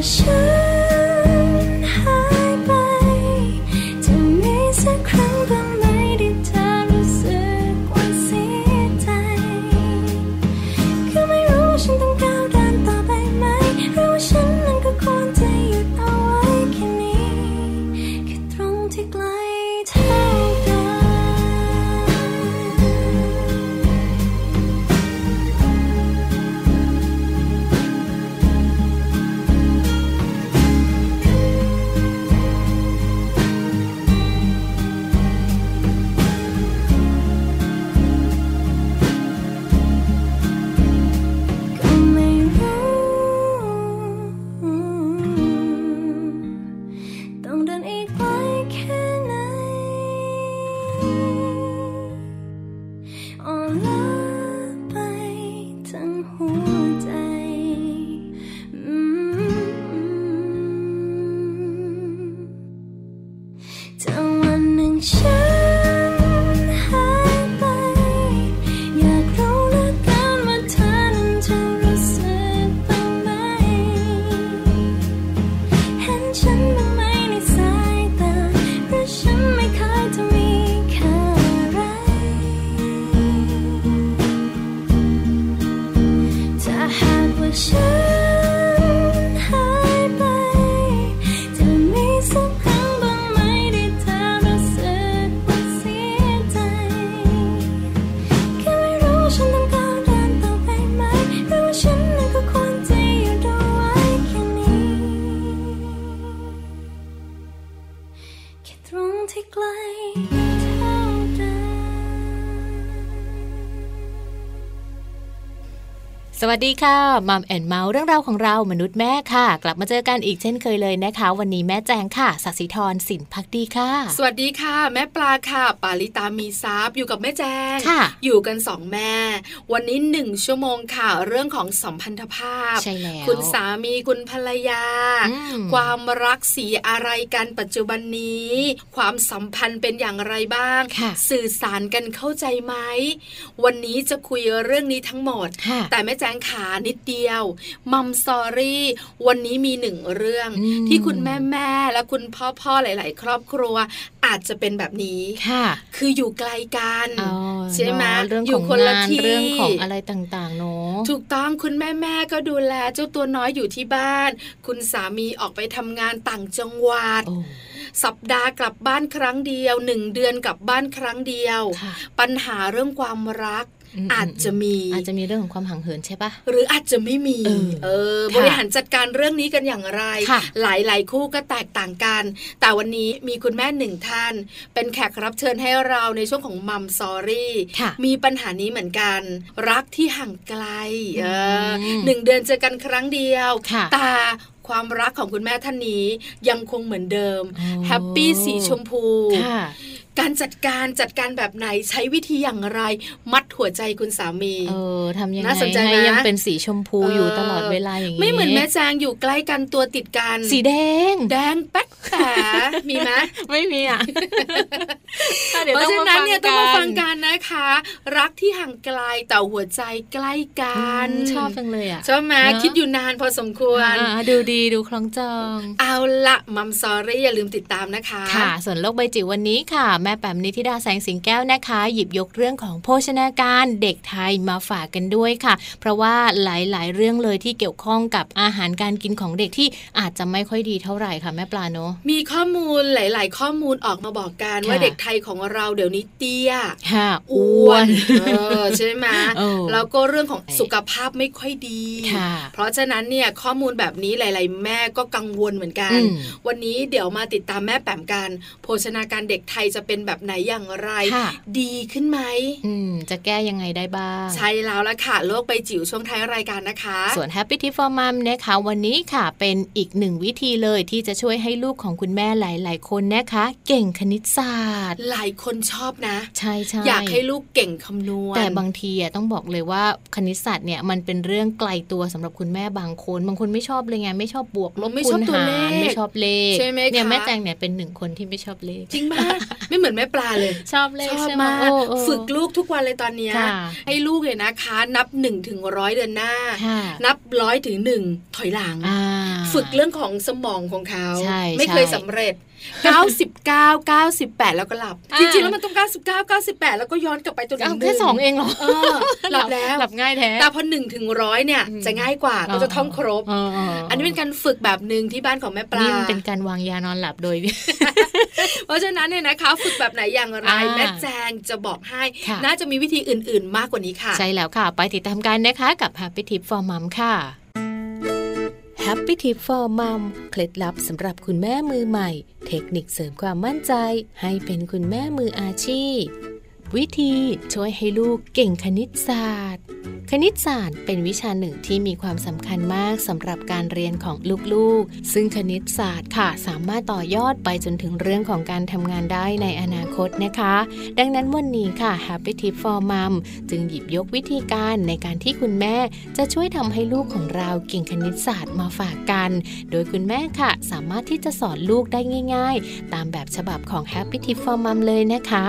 想。Like. line. สวัสดีค่ะมัมแอนเมาส์เรื่องราวของเรามนุษย์แม่ค่ะ กลับมาเจอกันอีกเช่นเคยเลยนะคะ วันนี้แม่แจงค่ะสัสิธรสินพักดีค่ะ สวัสดีค่ะ แม่ปลาค่ะ ปาลิตามีซับอยู่กับแม่แจงค่ะ อยู่กันสองแม่ วันนี้หนึ่งชั่วโมงค่ะ เรื่องของสัมพันธภาพใช่แล้วคุณสามีคุณภรรยา ความรักสีอะไรกันปัจจุบันนี้ ความสัมพันธ์เป็นอย่างไรบ้าง สื่อสารกันเข้าใจไหมวันนี้จะคุยเรื่องนี้ทั้งหมดแต่แม่แจงขานิดเดียวมัมสอรี่วันนี้มีหนึ่งเรื่องที่คุณแม่แม่และคุณพ่อพ่อหลาย ๆ ครอบครัวอาจจะเป็นแบบนี้ค่ะ คืออยู่ไกลกันใช่ไหมอยู่คนละที่เรื่องของอะไรต่างๆเนาะถูกต้องคุณแม่แม่ก็ดูแลเจ้าตัวน้อยอยู่ที่บ้าน คุณสามีออกไปทำงานต่างจังหวัดสัปดาห์กลับบ้านครั้งเดียวหนึ่งเดือนกลับบ้านครั้งเดียว ปัญหาเรื่องความรัก อาจจะมีอาจจะมีเรื่องของความห่างเหินใช่ปะหรืออาจจะไม่มีเออบริหารจัดการเรื่องนี้กันอย่างไร หลายหลายคู่ก็แตกต่างกัน แต่วันนี้มีคุณแม่หนึ่งท่าน เป็นแขกรับเชิญให้เราในช่วงของมัมซอรี่มีปัญหานี้เหมือนกัน รักที่ห่างไกลหนึ่งเดือนเจอกันครั้งเดียวแต่ความรักของคุณแม่ท่านนี้ยังคงเหมือนเดิมแฮปปี้สีชมพู การจัดการจัดการแบบไหนใช้วิธีอย่างไร มัดหัวใจคุณสามี เออทำยังไงให้ยังเป็นสีชมพูอยู่ตลอดเวลาอย่างนี้ไม่เหมือนแม่จางอยู่ใกล้กันตัวติดกัน สีแดง แดงแป๊ดแผลมีไหมไม่มีอะ เพราะฉะนั้นเนี่ยต้องมาฟังกันนะคะ รักที่ห่างไกลแต่หัวใจใกล้กันชอบจังเลยอะใช่ไหมคิดอยู่นานพอสมควรดูดีดูคล้องจอง เอาละมัมซอรี่อย่าลืมติดตามนะคะ ค่ะ ส่วนโลกใบจิ๋ววันนี้ค่ะ แม่แปมนิธิดาแสงสิงแก้วนะคะ หยิบยกเรื่องของโภชนาการเด็กไทยมาฝากกันด้วยค่ะ เพราะว่าหลาย ๆ เรื่องเลยที่เกี่ยวข้องกับอาหารการกินของเด็กที่อาจจะไม่ค่อยดีเท่าไหร่ค่ะแม่ปลาเนาะมีข้อมูลหลาย ๆ ข้อมูลออกมาบอกกันว่าเด็กไทยของเราเดี๋ยวนี้เตี้ยอ้วนใช่ไหมแล้วก็เรื่องของสุขภาพไม่ค่อยดี เพราะฉะนั้นเนี่ยข้อมูลแบบนี้หลาย ๆ แม่ก็กังวลเหมือนกัน วันนี้เดี๋ยวมาติดตามแม่แปมกันโภชนาการเด็กไทยจะเป็นแบบไหนอย่างไร ดีขึ้นไหมจะแก้ยังไงได้บ้าง ใช่แล้วละค่ะ โลกใบจิ๋วช่วงท้ายรายการนะคะ ส่วน Happy Tip for Mom นะคะวันนี้ค่ะเป็นอีกหนึ่งวิธีเลยที่จะช่วยให้ลูกของคุณแม่หลาย ๆ คนนะคะ เก่งคณิตศาสตร์ หลายคนชอบนะ ใช่ใช่อยากให้ลูกเก่งคำนวณ แต่บางทีอะต้องบอกเลยว่าคณิตศาสตร์เนี่ยมันเป็นเรื่องไกลตัวสำหรับคุณแม่บางคน บางคนไม่ชอบเลยไงไม่ชอบบวกลบคูณหารไม่ชอบเลขใช่ไหมเนี่ยแม่แจงเนี่ยเป็นหนึ่งคนที่ไม่ชอบเลขจริงมากไม่เหมือนแม่ปลาเลย ชอบเลขชอบมากฝึกลูกทุกวันเลยตอนนี้ให้ลูกเลยนะคะ นับหนึ่งถึงร้อยเดือนหน้า นับร้อยถึงหนึ่งถอยหลัง ฝึกเรื่องของสมองของเขา ไม่เคยสำเร็จ 99 98 แล้วก็หลับ จริงๆ แล้วมันต้อง 99 98 แล้วก็ย้อนกลับไปจนถึงแค่สองเองเหรอหลับแล้วหลับง่ายแท้แต่พอหนึ่งถึงร้อยเนี่ยจะง่ายกว่าเราจะท่องครบ อันนี้เป็นการฝึกแบบหนึ่งที่บ้านของแม่ปลานี่เป็นการวางยานอนหลับโดย เพราะฉะนั้นเนี่ยนะคะฝึกแบบไหนอย่างไรแม่แจงจะบอกให้ น่าจะมีวิธีอื่น ๆ มากกว่านี้ค่ะ ใช่แล้วค่ะ ไปติดตามกันนะคะกับ Happy Tip for Mom ค่ะ Happy Tip for Mom เคล็ดลับสำหรับคุณแม่มือใหม่ เทคนิคเสริมความมั่นใจให้เป็นคุณแม่มืออาชีพ วิธีช่วยให้ลูกเก่งคณิตศาสตร์ คณิตศาสตร์เป็นวิชาหนึ่งที่มีความสำคัญมากสำหรับการเรียนของลูกๆ ซึ่งคณิตศาสตร์ค่ะสามารถต่อยอดไปจนถึงเรื่องของการทำงานได้ในอนาคตนะคะ ดังนั้นวันนี้ค่ะ Happy Tip for Mom จึงหยิบยกวิธีการในการที่คุณแม่ จะช่วยทำให้ลูกของเราเก่งคณิตศาสตร์มาฝากกัน โดยคุณแม่ค่ะ สามารถที่จะสอนลูกได้ง่าย ๆ ตามแบบฉบับของ Happy Tip for Mom เลยนะคะ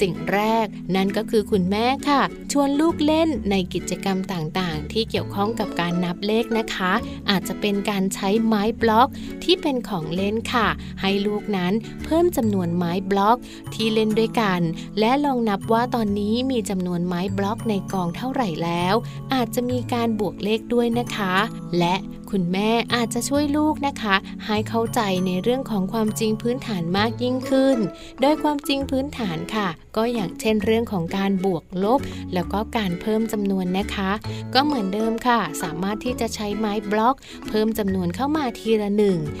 สิ่งแรกนั่นก็คือคุณแม่ค่ะ ชวนลูกเล่นในกิจกรรมต่างๆ ที่เกี่ยวข้องกับการนับเลขนะคะ อาจจะเป็นการใช้ไม้บล็อกที่เป็นของเล่นค่ะ ให้ลูกนั้นเพิ่มจำนวนไม้บล็อกที่เล่นด้วยกัน และลองนับว่าตอนนี้มีจำนวนไม้บล็อกในกองเท่าไหร่แล้ว อาจจะมีการบวกเลขด้วยนะคะ และ คุณแม่อาจจะช่วยลูกนะคะ ให้เข้าใจในเรื่องของความจริงพื้นฐานมากยิ่งขึ้น โดยความจริงพื้นฐานค่ะ ก็อย่างเช่นเรื่องของการบวกลบ แล้วก็การเพิ่มจำนวนนะคะ ก็เหมือนเดิมค่ะ สามารถที่จะใช้ไม้บล็อก เพิ่มจำนวนเข้ามาทีละ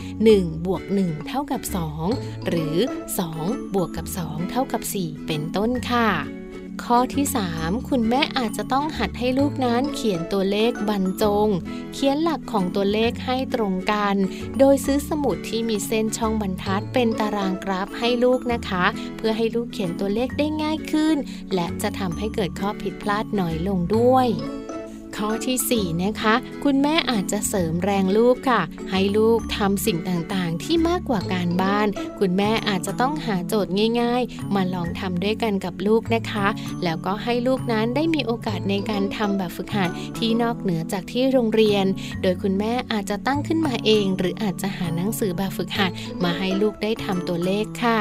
1 1บวก1เท่ากับ 2 หรือ 2 บวกกับ 2 เท่ากับ 4 เป็นต้นค่ะ ข้อที่ 3 คุณแม่อาจจะต้องหัดให้ลูกนั้นเขียนตัวเลขบรรจง เขียนหลักของตัวเลขให้ตรงกัน โดยซื้อสมุดที่มีเส้นช่องบรรทัดเป็นตารางกราฟให้ลูกนะคะ เพื่อให้ลูกเขียนตัวเลขได้ง่ายขึ้น และจะทำให้เกิดข้อผิดพลาดน้อยลงด้วย ข้อที่4นะคะคุณแม่อาจจะเสริมแรงลูกค่ะ ให้ลูกทำสิ่งต่างๆ ที่มากกว่าการบ้าน คุณแม่อาจจะต้องหาโจทย์ง่าย ๆ มาลองทำด้วยกันกับลูกนะคะ แล้วก็ให้ลูกนั้นได้มีโอกาสในการทำแบบฝึกหัดที่นอกเหนือจากที่โรงเรียน โดยคุณแม่อาจจะตั้งขึ้นมาเอง หรืออาจจะหาหนังสือแบบฝึกหัดมาให้ลูกได้ทำตัวเลขค่ะ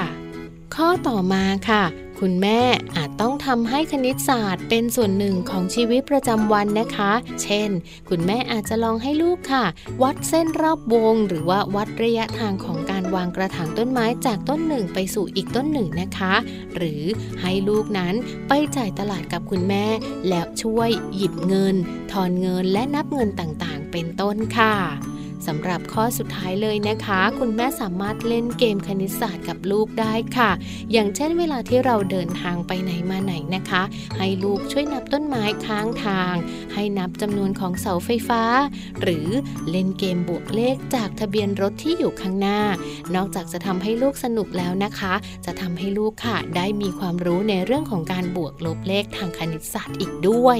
ข้อต่อมาค่ะ คุณแม่อาจต้องทำให้คณิตศาสตร์เป็นส่วนหนึ่งของชีวิตประจำวันนะคะ เช่น คุณแม่อาจจะลองให้ลูกค่ะ วัดเส้นรอบวง หรือว่าวัดระยะทางของการวางกระถางต้นไม้จากต้นหนึ่งไปสู่อีกต้นหนึ่งนะคะ หรือให้ลูกนั้นไปจ่ายตลาดกับคุณแม่ แล้วช่วยหยิบเงิน ทอนเงินและนับเงินต่างๆ เป็นต้นค่ะ สำหรับข้อสุดท้ายเลยนะคะ คุณแม่สามารถเล่นเกมคณิตศาสตร์กับลูกได้ค่ะ อย่างเช่นเวลาที่เราเดินทางไปไหนมาไหนนะคะ ให้ลูกช่วยนับต้นไม้ค้างทาง ให้นับจำนวนของเสาไฟฟ้า หรือเล่นเกมบวกเลขจากทะเบียนรถที่อยู่ข้างหน้า นอกจากจะทำให้ลูกสนุกแล้วนะคะ จะทำให้ลูกค่ะ ได้มีความรู้ในเรื่องของการบวกลบเลขทางคณิตศาสตร์อีกด้วย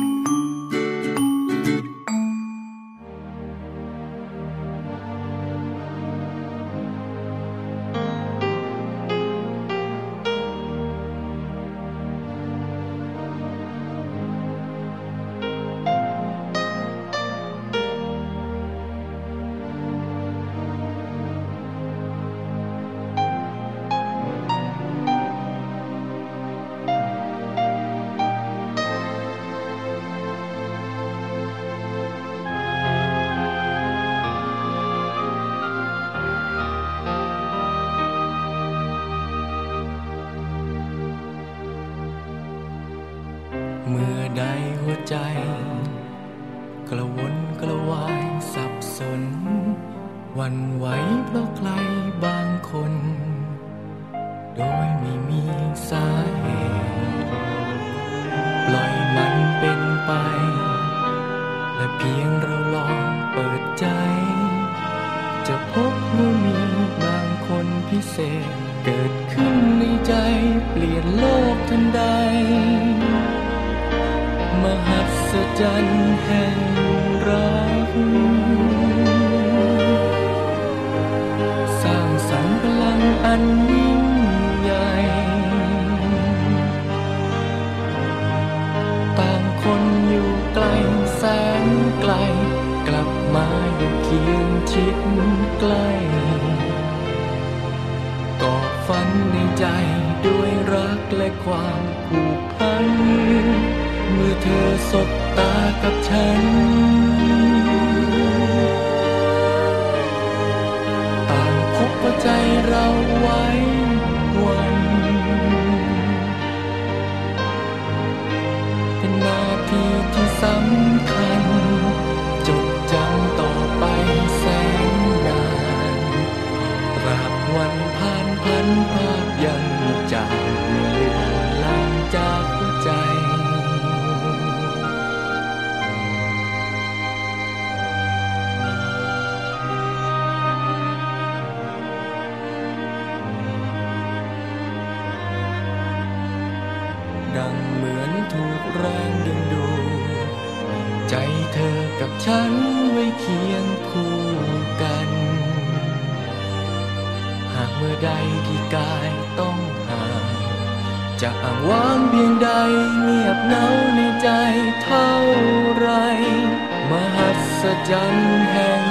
จันทร์แห่ง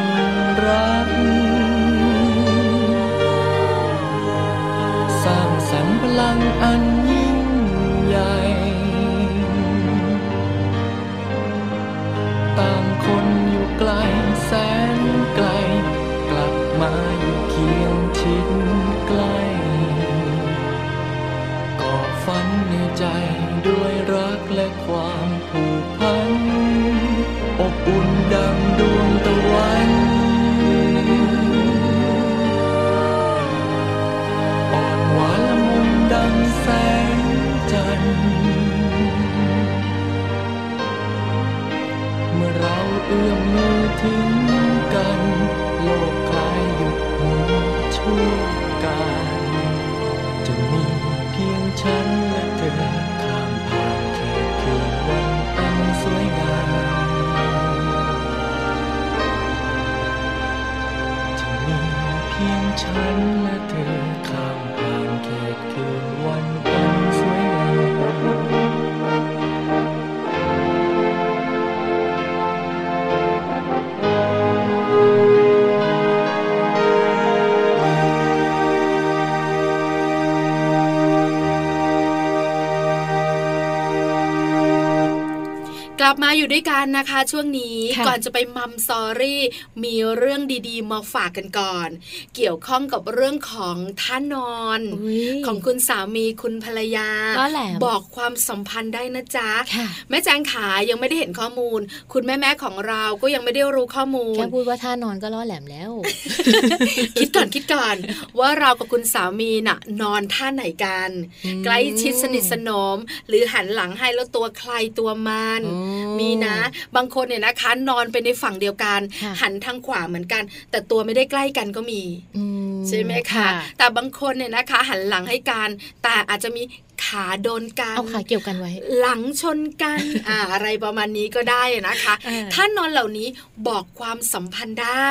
รัก สร้างสรรค์พลังอันยิ่งใหญ่ ต่างคนอยู่ไกลแสนไกล กลับมาอยู่เคียงชิดใกล้ก่อฝันในใจด้วยรักและความผูกพันอบอุ่นดัง เอื้อมมือถึงกัน โลกคลายหยุดหมุนช่วยกันจะมีเพียงฉันและเธอข้ามผ่านแค่เพียงวันอันสวยงามจะมีเพียงฉันและ ลับมาอยู่ด้วยกันนะคะ ช่วงนี้ก่อนจะไปมัมซอรี่มีเรื่องดีๆ มาฝากกันก่อน เกี่ยวข้องกับเรื่องของท่านอน ของคุณสามีคุณภรรยา บอกความสัมพันธ์ได้นะจ๊ะ แม่แจงขายังไม่ได้เห็นข้อมูล คุณแม่แม่ของเราก็ยังไม่ได้รู้ข้อมูลแค่พูดว่าท่านอนก็ล่อแหลมแล้ว คิดก่อนคิดก่อนว่าเรากับคุณสามีน่ะ นอนท่าไหนกัน ใกล้ชิดสนิทสนม หรือหันหลังให้แล้วตัวใครตัวมันมีนะ บางคนเนี่ยนะคะ นอนไปในฝั่งเดียวกัน หันทางขวาเหมือนกัน แต่ตัวไม่ได้ใกล้กันก็มีใช่ไหมคะ แต่บางคนเนี่ยนะคะ หันหลังให้กันแต่อาจจะมี ขาโดนกันเอาขาเกี่ยวกันไว้ หลังชนกันอ่าอะไรประมาณนี้ก็ได้นะคะท่านนอนเหล่านี้บอกความสัมพันธ์ได้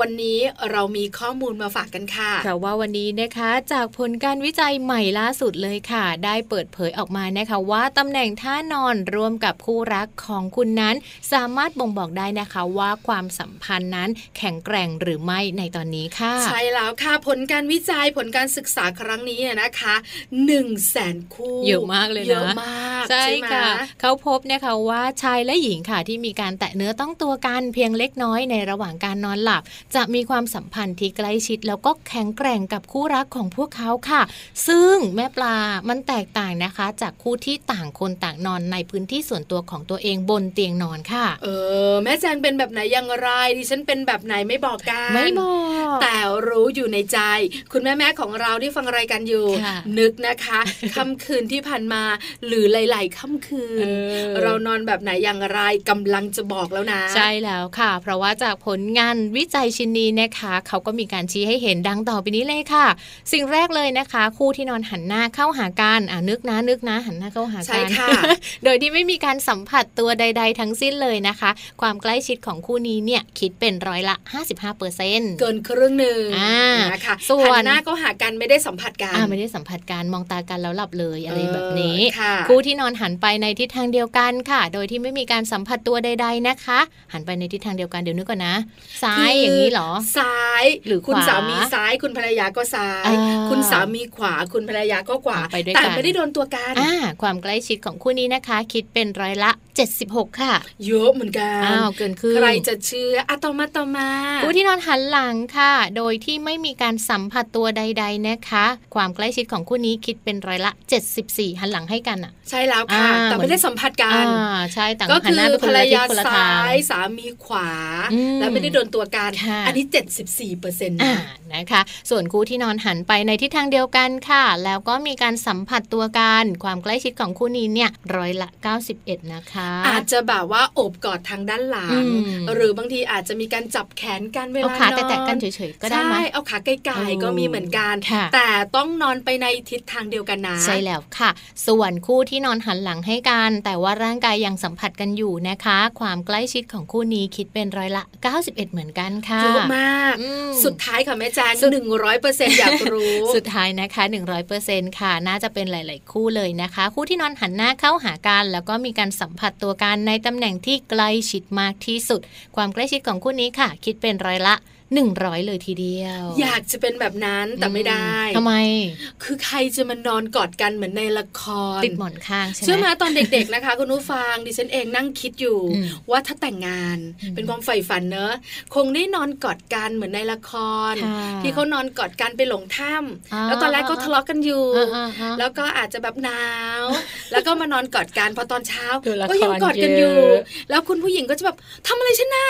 วันนี้เรามีข้อมูลมาฝากกันค่ะเพราะว่าวันนี้นะคะจากผลการวิจัยใหม่ล่าสุดเลยค่ะ ได้เปิดเผยออกมานะคะว่าตำแหน่งท่านอนร่วมกับคู่รักของคุณนั้น สามารถบ่งบอกได้นะคะว่าความสัมพันธ์นั้นแข็งแกร่งหรือไม่ในตอนนี้ค่ะ ใช่แล้วค่ะผลการวิจัยผลการศึกษาครั้งนี้นะคะ1นึ่งแสนคู่เยอะมากเลยนะเยอะมากใช่ค่ะเขาพบนะคะว่าชายและหญิงค่ะที่มีการแตะเนื้อต้องตัวกันเพียงเล็กน้อยในระหว่างการนอนหลับ จะมีความสัมพันธ์ที่ใกล้ชิด แล้วก็แข็งแกร่งกับคู่รักของพวกเขาค่ะ ซึ่งแม่ปลามันแตกต่างนะคะ จากคู่ที่ต่างคนต่างนอนในพื้นที่ส่วนตัวของตัวเองบนเตียงนอนค่ะ เออ แม่แจงเป็นแบบไหนอย่างไรดิฉันเป็นแบบไหนไม่บอกกันไม่บอกแต่รู้อยู่ในใจ คุณแม่แม่ของเราที่ฟังรายการอยู่ นึกนะคะคำคืนที่ผ่านมา หรือหลาย ๆ ค่ำคืน เรานอนแบบไหนอย่างไรกำลังจะบอกแล้วนะ ใช่แล้วค่ะ เพราะว่าจากผลงานวิจัยชิ้นนี้นะคะ เขาก็มีการชี้ให้เห็นดังต่อไปนี้เลยค่ะ สิ่งแรกเลยนะคะ คู่ที่นอนหันหน้าเข้าหากันอ่านึกนะนึกนะ หันหน้าเข้าหากันใช่ค่ะโดยที่ไม่มีการสัมผัสตัวใด ๆ ทั้งสิ้นเลยนะคะ ความใกล้ชิดของคู่นี้เนี่ยคิดเป็นร้อยละ 55เปอร์เซ็นต์เกินครึ่งหนึ่งนะคะส่วนหน้าก็หากันไม่ได้สัมผัสกันอ่าไม่ได้สัมผัสกันมองตากันแล้วหลับเลยอะไรแบบนี้ คู่ที่นอนหันไปในทิศทางเดียวกันค่ะ โดยที่ไม่มีการสัมผัสตัวใด ๆนะคะ หันไปในทิศทางเดียวกันเดี๋ยวนึกก่อนนะ ซ้ายอย่างนี้หรอ ซ้ายหรือคุณสามีซ้ายคุณภรรยาก็ซ้าย คุณสามีขวาคุณภรรยาก็ขวาไปด้วยกันแต่ไม่ได้โดนตัวกันอ่าความใกล้ชิดของคู่นี้นะคะ คิดเป็นร้อยละ 76 ค่ะ เยอะเหมือนกันอ้าวเกินคือใครจะเชื่ออะต่อมาต่อมาคู่ที่นอนหันหลังค่ะ โดยที่ไม่มีการสัมผัสตัวใด ๆนะคะ ความใกล้ชิดของคู่นี้คิดเป็นร้อยละ74 หันหลังให้กันอะ ใช่แล้วค่ะ แต่ไม่ได้สัมผัสกันใช่ต่างก็คือภรรยาซ้ายสามีขวา แล้วไม่ได้โดนตัวกัน อันนี้ 74เปอร์เซ็นต์นะคะ ส่วนคู่ที่นอนหันไปในทิศทางเดียวกันค่ะ แล้วก็มีการสัมผัสตัวกัน ความใกล้ชิดของคู่นี้เนี่ยร้อยละ 91 นะคะ อาจจะแบบว่าโอบกอดทางด้านหลัง หรือบางทีอาจจะมีการจับแขนกันเวลานอนเอาขาแตะกันเฉยๆก็ได้ใช่เอาขาไกลๆก็มีเหมือนกัน แต่ต้องนอนไปในทิศทางเดียวกันนะใช่แล้วค่ะ ส่วนคู่ที่นอนหันหลังให้กัน แต่ว่าร่างกายยังสัมผัสกันอยู่นะคะ ความใกล้ชิดของคู่นี้คิดเป็นร้อยละ 91 เหมือนกันค่ะเยอะมาก สุดท้ายค่ะแม่แจงหนึ่งร้อยเปอร์เซ็นต์อยากรู้ สุดท้ายนะคะหนึ่งร้อยเปอร์เซ็นต์ค่ะ น่าจะเป็นหลาย ๆ คู่เลยนะคะ คู่ที่นอนหันหน้าเข้าหากัน แล้วก็มีการสัมผัสตัวกันในตำแหน่งที่ใกล้ชิดมากที่สุด ความใกล้ชิดของคู่นี้ค่ะ คิดเป็นร้อยละ หนึ่งร้อยเลยทีเดียว อยากจะเป็นแบบนั้นแต่ไม่ได้ทำไม คือใครจะมานอนกอดกันเหมือนในละครติดหมอนข้างใช่ไหมเชื่อไหมตอนเด็กๆนะคะคุณนุฟังดิฉันเองนั่งคิดอยู่ ว่าถ้าแต่งงานเป็นความใฝ่ฝันเนอะคงได้นอนกอดกันเหมือนในละคร ที่เขานอนกอดกันไปหลงถ้ำแล้วตอนแรกก็ทะเลาะกันอยู่ แล้วก็อาจจะแบบหนาว แล้วก็มานอนกอดกันพอตอนเช้าก็ยังกอดกันอยู่ แล้วคุณผู้หญิงก็จะแบบทำอะไรฉันน่ะ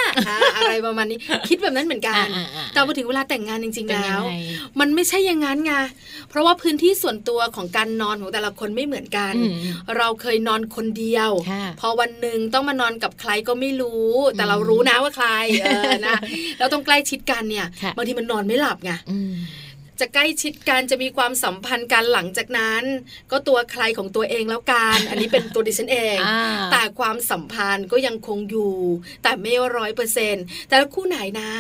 อะไรประมาณนี้คิดแบบนั้นเหมือนกันแต่พอถึงเวลาแต่งงานจริง ๆ แล้ว มันไม่ใช่อย่างนั้นไงเพราะว่าพื้นที่ส่วนตัวของการนอนของแต่ละคนไม่เหมือนกัน เราเคยนอนคนเดียว พอวันหนึ่งต้องมานอนกับใครก็ไม่รู้ แต่เรารู้นะว่าใครเออนะแล้วต้องใกล้ชิดกันเนี่ยบางทีมันนอนไม่หลับไง จะใกล้ชิดกันจะมีความสัมพันธ์กันหลังจากนั้น ก็ตัวใครของตัวเองแล้วกัน อันนี้เป็นตัวดิฉันเอง แต่ความสัมพันธ์ก็ยังคงอยู่ แต่ไม่ร้อยเปอร์เซ็นต์แต่คู่ไหนนะ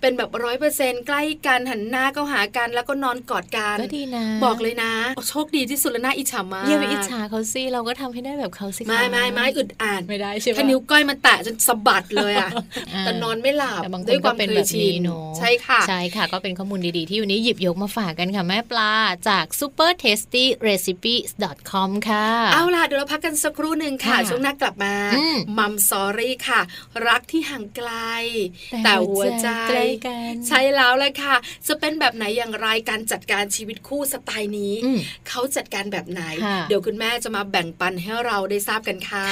เป็นแบบร้อยเปอร์เซ็นต์ใกล้กันหันหน้าเข้าหากันแล้วก็นอนกอดกันก็ดีนะบอกเลยนะโชคดีที่สุดแล้วน่าอิจฉามากเยี่ยมอิจฉาเขาสิเราก็ทำให้ได้แบบเขาสิไม่ไม่ไม่อึดอัดไม่ได้ใช่ไหมถ้านิ้วก้อยมันแตะจนสะบัดเลยอะแต่นอนไม่หลับด้วยความเคยชินใช่ค่ะใช่ค่ะ ก็เป็นข้อมูลดีๆที่วันนี้หยิบยกมาฝากกันค่ะแม่ปลาจาก super tasty recipes com ค่ะ เอาล่ะเดี๋ยวเราพักกันสักครู่หนึ่งค่ะ ช่วงหน้ากลับมามัมสอรี่ค่ะ รักที่ห่างไกล แต่หัวใจใช้แล้วเลยค่ะ จะเป็นแบบไหนอย่างไรการจัดการชีวิตคู่สไตล์นี้ เขาจัดการแบบไหน เดี๋ยวคุณแม่จะมาแบ่งปันให้เราได้ทราบกันค่ะ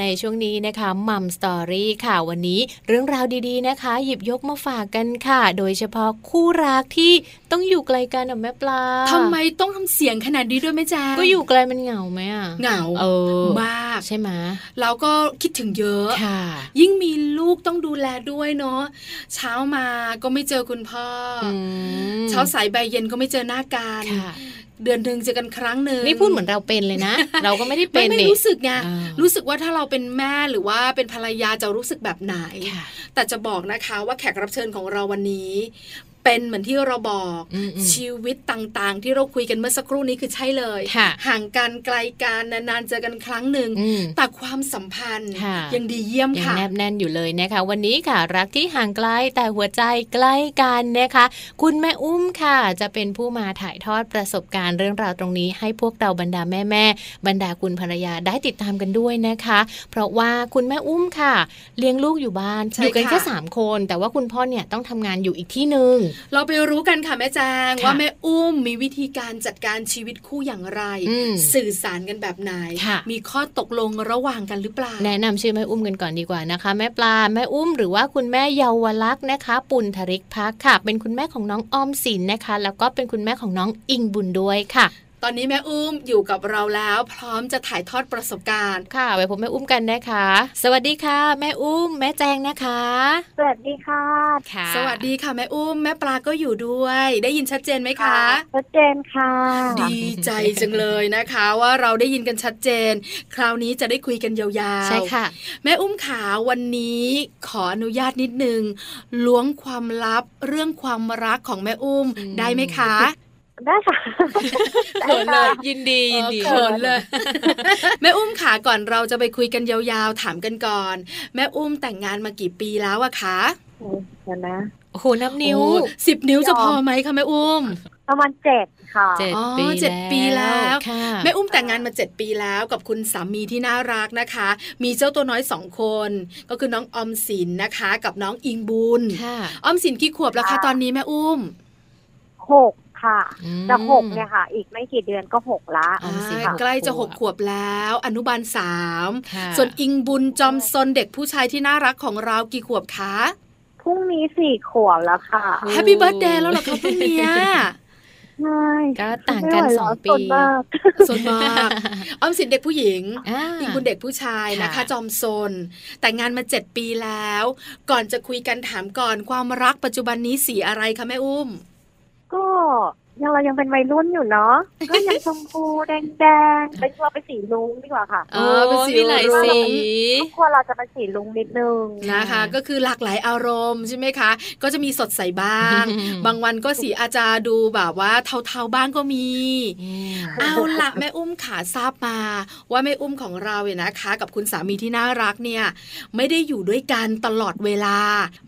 ในช่วงนี้นะคะมัมสตอรี่ค่ะวันนี้เรื่องราวดีๆนะคะ หยิบยกมาฝากกันค่ะ โดยเฉพาะคู่รักที่ต้องอยู่ไกลกันอะแม่ปลาทำไมต้องทำเสียงขนาดนี้ด้วยแม่แจ้ก็อยู่ไกลมันเหงาไหมอะเหงาเออมากใช่ไหมเราก็คิดถึงเยอะค่ะ ยิ่งมีลูกต้องดูแลด้วยเนาะเช้ามาก็ไม่เจอคุณพ่อ เช้าสายใบเย็นก็ไม่เจอหน้ากัน เดือนหนึ่งเจอกันครั้งหนึ่งนี่พูดเหมือนเราเป็นเลยนะ เราก็ไม่ได้เป็นไม่รู้สึกไงรู้สึกว่าถ้าเราเป็นแม่หรือว่าเป็นภรรยาจะรู้สึกแบบไหน แต่จะบอกนะคะว่าแขกรับเชิญของเราวันนี้ เป็นเหมือนที่เราบอกชีวิตต่างๆ ที่เราคุยกันเมื่อสักครู่นี้คือใช่เลย ห่างกันไกลกันนานๆเจอกันครั้งหนึ่งแต่ความสัมพันธ์ยังดีเยี่ยมค่ะแนบแน่นอยู่เลยนะคะ วันนี้ค่ะ รักที่ห่างไกลแต่หัวใจใกล้กันนะคะ คุณแม่อุ้มค่ะ จะเป็นผู้มาถ่ายทอดประสบการณ์เรื่องราวตรงนี้ ให้พวกเราบรรดาแม่แม่บรรดาคุณภรรยาได้ติดตามกันด้วยนะคะ เพราะว่าคุณแม่อุ้มค่ะ เลี้ยงลูกอยู่บ้านอยู่กันแค่สามคน แต่ว่าคุณพ่อเนี่ยต้องทำงานอยู่อีกที่หนึ่งเราไปรู้กันค่ะแม่แจงว่าแม่อุ้มมีวิธีการจัดการชีวิตคู่อย่างไร สื่อสารกันแบบไหน มีข้อตกลงระหว่างกันหรือเปล่า แนะนำชื่อแม่อุ้มกันก่อนดีกว่านะคะ แม่ปลาแม่อุ้มหรือว่าคุณแม่เยาวลักษณ์นะคะ ปุณธริกพักค่ะ เป็นคุณแม่ของน้องออมสินนะคะ แล้วก็เป็นคุณแม่ของน้องอิงบุญด้วยค่ะ ตอนนี้แม่อุ้มอยู่กับเราแล้ว พร้อมจะถ่ายทอดประสบการณ์ ค่ะไปพบแม่อุ้มกันนะคะ สวัสดีค่ะ แม่อุ้ม แม่แจงนะคะ สวัสดีค่ะค่ะ สวัสดีค่ะแม่อุ้ม แม่ปลาก็อยู่ด้วย ได้ยินชัดเจนไหมคะชัดเจนค่ะ ดีใจจังเลยนะคะ ว่าเราได้ยินกันชัดเจน คราวนี้จะได้คุยกันยาวๆใช่ค่ะ แม่อุ้มขาวันนี้ขออนุญาตนิดนึงล้วงความลับเรื่องความรักของแม่อุ้มได้ไหมคะ ได้ค่ะเขินเลยยินดียินดีเขินเลยแม่อุ้มขาก่อนเราจะไปคุยกันยาวๆถามกันก่อน แม่อุ้มแต่งงานมากี่ปีแล้วอะคะโอ้นะโอ้โหนับนิ้วสิบนิ้วจะพอไหมคะแม่อุ้มประมาณเจ็ดค่ะเจ็ดปีเจ็ดปีแล้วแม่อุ้มแต่งงานมาเจ็ดปีแล้วกับคุณสามีที่น่ารักนะคะ มีเจ้าตัวน้อยสองคน ก็คือน้องอมสินนะคะ กับน้องอิงบุญออมสินกี่ขวบแล้วคะตอนนี้แม่อุ้มหก ค่ะจะหกเนี่ยค่ะ อีกไม่กี่เดือนก็หกละใกล้จะหกขวบแล้ว อนุบาลสามส่วนอิงบุญจอมซนเด็กผู้ชายที่น่ารักของเรากี่ขวบคะพรุ่งนี้สี่ขวบแล้วค่ะ happy birthday แล้วเหรอคะพรุ่งนี้ใช่ก็ต่างกันสองปีซนมากออมสินเด็กผู้หญิงอีกคุณเด็กผู้ชายนะคะจอมซน แต่งงานมาเจ็ดปีแล้ว ก่อนจะคุยกันถามก่อนความรักปัจจุบันนี้สีอะไรคะแม่อุ้ม ก็ ยังเรายังเป็นวัยรุ่นอยู่เนาะก็ยังชมพูแดงแดงเป็นเราไปสีลุงดีกว่าค่ะเออเป็นสีหลายสีทุกคนเราจะเป็นสีลุงนิดนึงนะคะ ก็คือหลากหลายอารมณ์ใช่ไหมคะ ก็จะมีสดใสบ้าง บางวันก็สีอาจารย์ดูแบบว่าเทาๆบ้างก็มี เอาละแม่อุ้มขาทราบมา ว่าแม่อุ้มของเราเนี่ยนะคะ กับคุณสามีที่น่ารักเนี่ย ไม่ได้อยู่ด้วยกันตลอดเวลา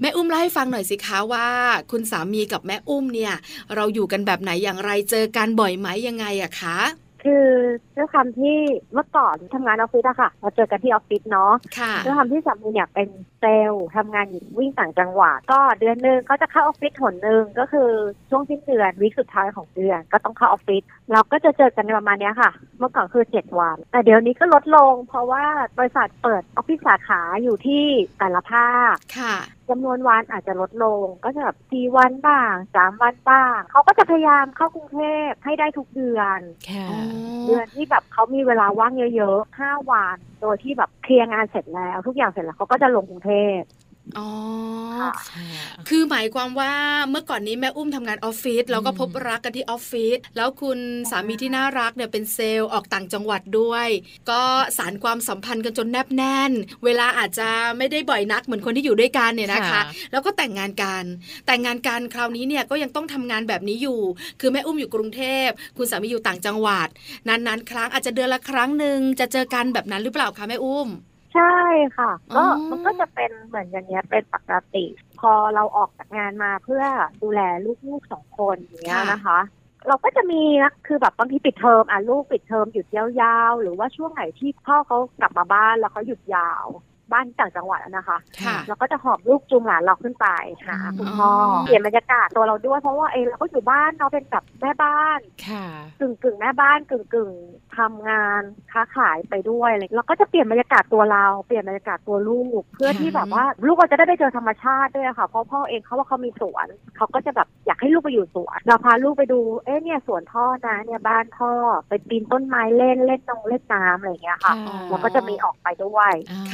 แม่อุ้มเล่าให้ฟังหน่อยสิคะว่า คุณสามีกับแม่อุ้มเนี่ย เราอยู่กันแบบไหนอย่างไรเจอกันบ่อยไหมยังไงอะคะคือด้วยความที่เมื่อก่อนทำงานออฟฟิศอะค่ะเราเจอกันที่ออฟฟิศเนาะด้วยความที่สามีเนี่ยเป็นเซลล์ทำงานอยู่วิ่งต่างจังหวัดก็เดือนหนึ่งก็จะเข้าออฟฟิศหนหนึ่งก็คือช่วงสิ้นเดือนวิคสุดท้ายของเดือนก็ต้องเข้าออฟฟิศเราก็จะเจอกันประมาณนี้ค่ะ เมื่อก่อนคือเจ็ดวัน แต่เดี๋ยวนี้ก็ลดลง เพราะว่าบริษัทเปิดออฟฟิศสาขาอยู่ที่แต่ละภาคค่ะ จำนวนวันอาจจะลดลง ก็จะแบบสี่วันบ้างสามวันบ้างเขาก็จะพยายามเข้ากรุงเทพให้ได้ทุกเดือนเดือนที่แบบเขามีเวลาว่างเยอะๆห้าวัน โดยที่แบบเคลียร์งานเสร็จแล้ว ทุกอย่างเสร็จแล้วเขาก็จะลงกรุงเทพ อ๋อ คือหมายความว่าเมื่อก่อนนี้แม่อุ้มทำงานออฟฟิศแล้วก็พบรักกันที่ออฟฟิศแล้วคุณสามีที่น่ารักเนี่ยเป็นเซลล์ออกต่างจังหวัดด้วย ก็สารความสัมพันธ์กันจนแนบแน่น เวลาอาจจะไม่ได้บ่อยนักเหมือนคนที่อยู่ด้วยกันเนี่ยนะคะ แล้วก็แต่งงานกัน แต่งงานกันคราวนี้เนี่ยก็ยังต้องทำงานแบบนี้อยู่ คือแม่อุ้มอยู่กรุงเทพ คุณสามีอยู่ต่างจังหวัดนานๆครั้งอาจจะเดือนละครั้งหนึ่งจะเจอกันแบบนั้นหรือเปล่าคะแม่อุ้ม ใช่ค่ะ ก็มันก็จะเป็นเหมือนอย่างเงี้ยเป็นปกติ พอเราออกจากงานมาเพื่อดูแลลูกๆสองคนอย่างเงี้ยนะคะ เราก็จะมีนะคือแบบบางทีปิดเทอมอะลูกปิดเทอมหยุดยาวๆ หรือว่าช่วงไหนที่พ่อเขากลับมาบ้านแล้วเขาหยุดยาว บ้านต่างจังหวัดนะคะเราก็จะหอบลูกจูงหลานเราขึ้นไปหาคุณพ่อเปลี่ยนบรรยากาศตัวเราด้วยเพราะว่าเอเราก็อยู่บ้านเราเป็นแบบแม่บ้านกึ่งกึ่งแม่บ้านกึ่งกึ่งทำงานค้าขายไปด้วยเลยเราก็จะเปลี่ยนบรรยากาศตัวเราเปลี่ยนบรรยากาศตัวลูก เพื่อที่แบบว่าลูกเราจะได้ไปเจอธรรมชาติด้วยค่ะเพราะพ่อเองเขาว่าเขามีสวนเขาก็จะแบบอยากให้ลูกไปอยู่สวนเราพาลูกไปดูเอ๊ะเนี่ยสวนพ่อนะเนี่ยบ้านพ่อไปปีนต้นไม้เล่นเล่นนงเล่นน้ำอะไรอย่างเงี้ยค่ะเราก็จะมีออกไปด้วย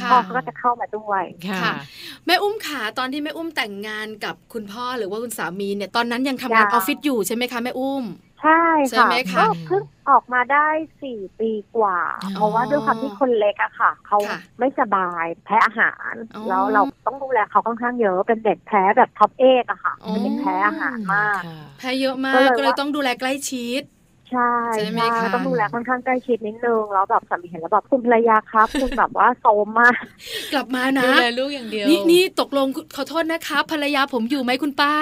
พ่อก็จะเข้ามาด้วยค่ะ แม่อุ้มขาตอนที่แม่อุ้มแต่งงานกับคุณพ่อหรือว่าคุณสามีเนี่ยตอนนั้นยังทำงานออฟฟิศอยู่ใช่ไหมคะแม่อุ้มใช่ใช่ค่ะไหมคะก็เพิ่งออกมาได้สี่ปีกว่าอ๋อเพราะว่าด้วยความที่คนเล็กอะค่ะ เขาค่ะไม่สบายแพ้อาหารอ๋อแล้วเราต้องดูแลเขาค่อนข้างเยอะเป็นเด็กแพ้แบบท็อปเอกอะค่ะอ๋อเป็นเด็กแพ้อาหารมากค่ะแพ้เยอะมาก็กเลยก็เลยว่าต้องดูแลใกล้ชิด ใช่ใช่ไหมคะต้องดูแลค่อนข้างใกล้ชิดนิดนึงแล้วแบบสามีเห็นแล้วแบบคุณภรรยาครับ คุณแบบว่าโซมมากกลับมานะดูแลลูกอย่างเดียวนี่นี่ตกลงขอโทษนะคะภรรยาผมอยู่ไหมคุณป้า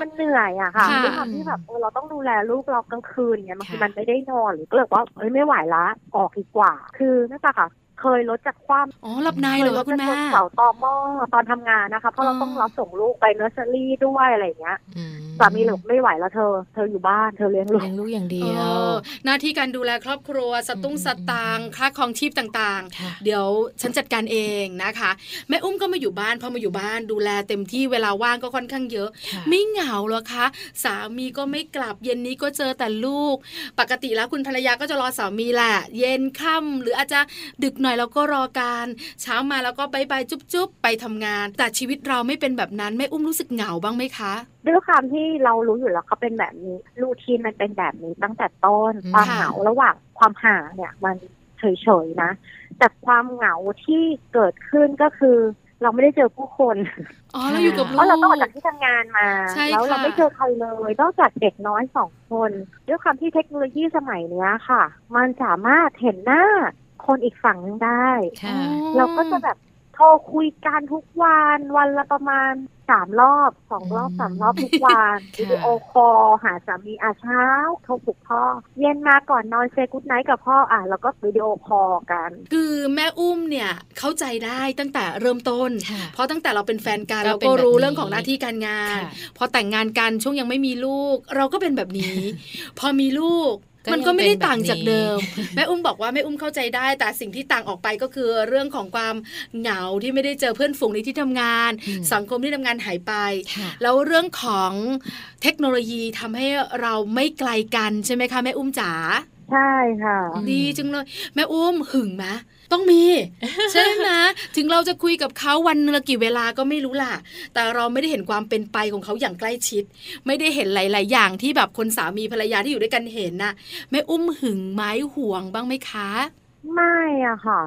มันเหนื่อยอะค่ะค่ะด้วยความที่แบบเออเราต้องดูแลลูกเรากลางคืนเงี้ยบางทีค่ะมันไม่ได้นอนหรือก็เลยว่าเอ้ยไม่ไหวละออกดีกว่า คือนั่นแหละค่ะ เคยลดจากความอ๋อหลับในเคเหรยอลคะดคุณจากแม่คนเสาตอหม้อตอนทำงานนะคะ เพราะเราอ๋อต้องรับส่งลูกไปเนอร์เซอรี่ด้วยอะไรอย่างเงี้ยอืสามีหลบไม่ไหวแล้วเธอ เธออยู่บ้านเธอเลี้ยงลูกเลี้ยงลูกอย่างเดีเอยวอหน้าที่การดูแลครอบครัวสตุ้งอืมสตางค์ค่าครองชีพต่างค่ะๆเดี๋ยวฉันจัดการเองนะคะ แม่อุ้มก็มาอยู่บ้านพอมาอยู่บ้านดูแลเต็มที่เวลาว่างก็ค่อนข้างเยอะค่ะไม่เหงาเหรอคะ สามีก็ไม่กลับเย็นนี้ก็เจอแต่ลูก ปกติแล้วคุณภรรยาก็จะรอสามีแหละ เย็นค่ำหรืออาจจะดึกหน่อยแล้วก็รอการเช้ามาแล้วก็บายบายจุ๊บๆ ไปทำงาน แต่ชีวิตเราไม่เป็นแบบนั้นแม่อุ้มรู้สึกเหงาบ้างไหมคะด้วยความที่เรารู้อยู่แล้วเขาเป็นแบบนี้รูทีนมันเป็นแบบนี้ตั้งแต่ต้นอืมความค่ะเหงาระหว่างความห่างเนี่ยมันเฉยๆนะ แต่ความเหงาที่เกิดขึ้นก็คือ เราไม่ได้เจอผู้คนอ๋อเราอยู่กับเพลูกราะเราต้องออกจากที่ทำงานมาใช่แล้วเราค่ะไม่เจอใครเลยนอกจากเด็กน้อยสองคน ด้วยความที่เทคโนโลยีสมัยเนี้ยค่ะ มันสามารถเห็นหน้า คนอีกฝั่งหนึงได้ค่ะเราก็จะแบบโทรคุยกันทุกวันวันละประมาณสามรอบสองรอบอืมสามรอบทุกวันค่ะวิดีโอคอลหาสามีอาเช้าโทรปลุกพ่อ เย็นมาก่อนนอน say good night กับพ่ออะแล้วก็ video call กัน คือแม่อุ้มเนี่ยเข้าใจได้ตั้งแต่เริ่มต้นค่ะเพราะตั้งแต่เราเป็นแฟนกันก็เราเป็นก็รู้แบบนี้เรื่องของหน้าที่การงานค่ะพอแต่งงานกันช่วงยังไม่มีลูก เราก็เป็นแบบนี้ พอมีลูกก็ มันก็ไม่ได้ยังเป็นต่างจากแบบนี้เดิม แม่อุ้มบอกว่าแม่อุ้มเข้าใจได้ แต่สิ่งที่ต่างออกไปก็คือเรื่องของความเหงาที่ไม่ได้เจอเพื่อนฝูงในที่ทำงานอืมสังคมที่ทำงานหายไปค่ะแล้วเรื่องของเทคโนโลยีทำให้เราไม่ไกลกันใช่ไหมคะแม่อุ้มจ๋าใช่ค่ะอืมดีจังเลย แม่อุ้มหึงไหม ต้องมี ใช่ไหมถึงเราจะคุยกับเขาวันละกี่เวลาก็ไม่รู้ล่ะ แต่เราไม่ได้เห็นความเป็นไปของเขาอย่างใกล้ชิด ไม่ได้เห็นหลาย ๆ อย่างที่แบบคนสามีภรรยาที่อยู่ด้วยกันเห็นน่ะแม่อุ้มหึงไหม้ห่วงบ้างไหมคะ ไม่อะค่ะ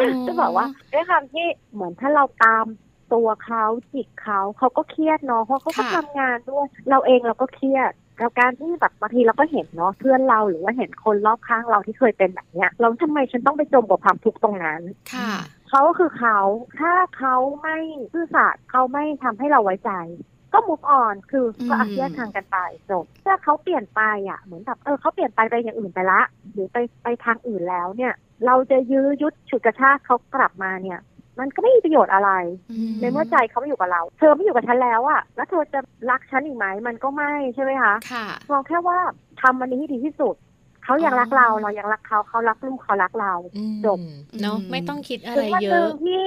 อ๋อจะบอกว่าด้วยความที่เหมือนถ้าเราตามตัวเขาจิกเขาเขาก็เครียดเนาะเพราะเขาก็ค่ะทำงานด้วย เราเองเราก็เครียด แล้วการที่แบบบางทีเราก็เห็นเนาะเพื่อนเราหรือว่าเห็นคนรอบข้างเราที่เคยเป็นแบบเนี้ยเราทำไมฉันต้องไปจมกับความทุกข์ตรงนั้นค่ะเขาก็คือเขาถ้าเขาไม่ซื่อสัตย์เขาไม่ทำให้เราไว้ใจก็ move on คือก็อืมอาแยกทางกันไปจบถ้าเขาเปลี่ยนไปอะเหมือนแบบเออเขาเปลี่ยนไปไปอย่างอื่นไปละ หรือไปไปทางอื่นแล้วเนี่ย เราจะยื้อยุดฉุดกระชากเขากลับมาเนี่ย มันก็ไม่มีประโยชน์อะไรอืมในเมื่อใจเขาไม่อยู่กับเรา เธอไม่อยู่กับฉันแล้วอะแล้วเธอจะรักฉันอีกไหมมันก็ไม่ใช่ไหมคะค่ะมองแค่ว่าทำมันนี้ให้ดีที่สุดเขายังรักเราเรายังรักเขาเขารักลูกเขารักเราอืมจบเนาะอืมไม่ต้องคิดอะถึไรงวันเยหนึ่อะงที่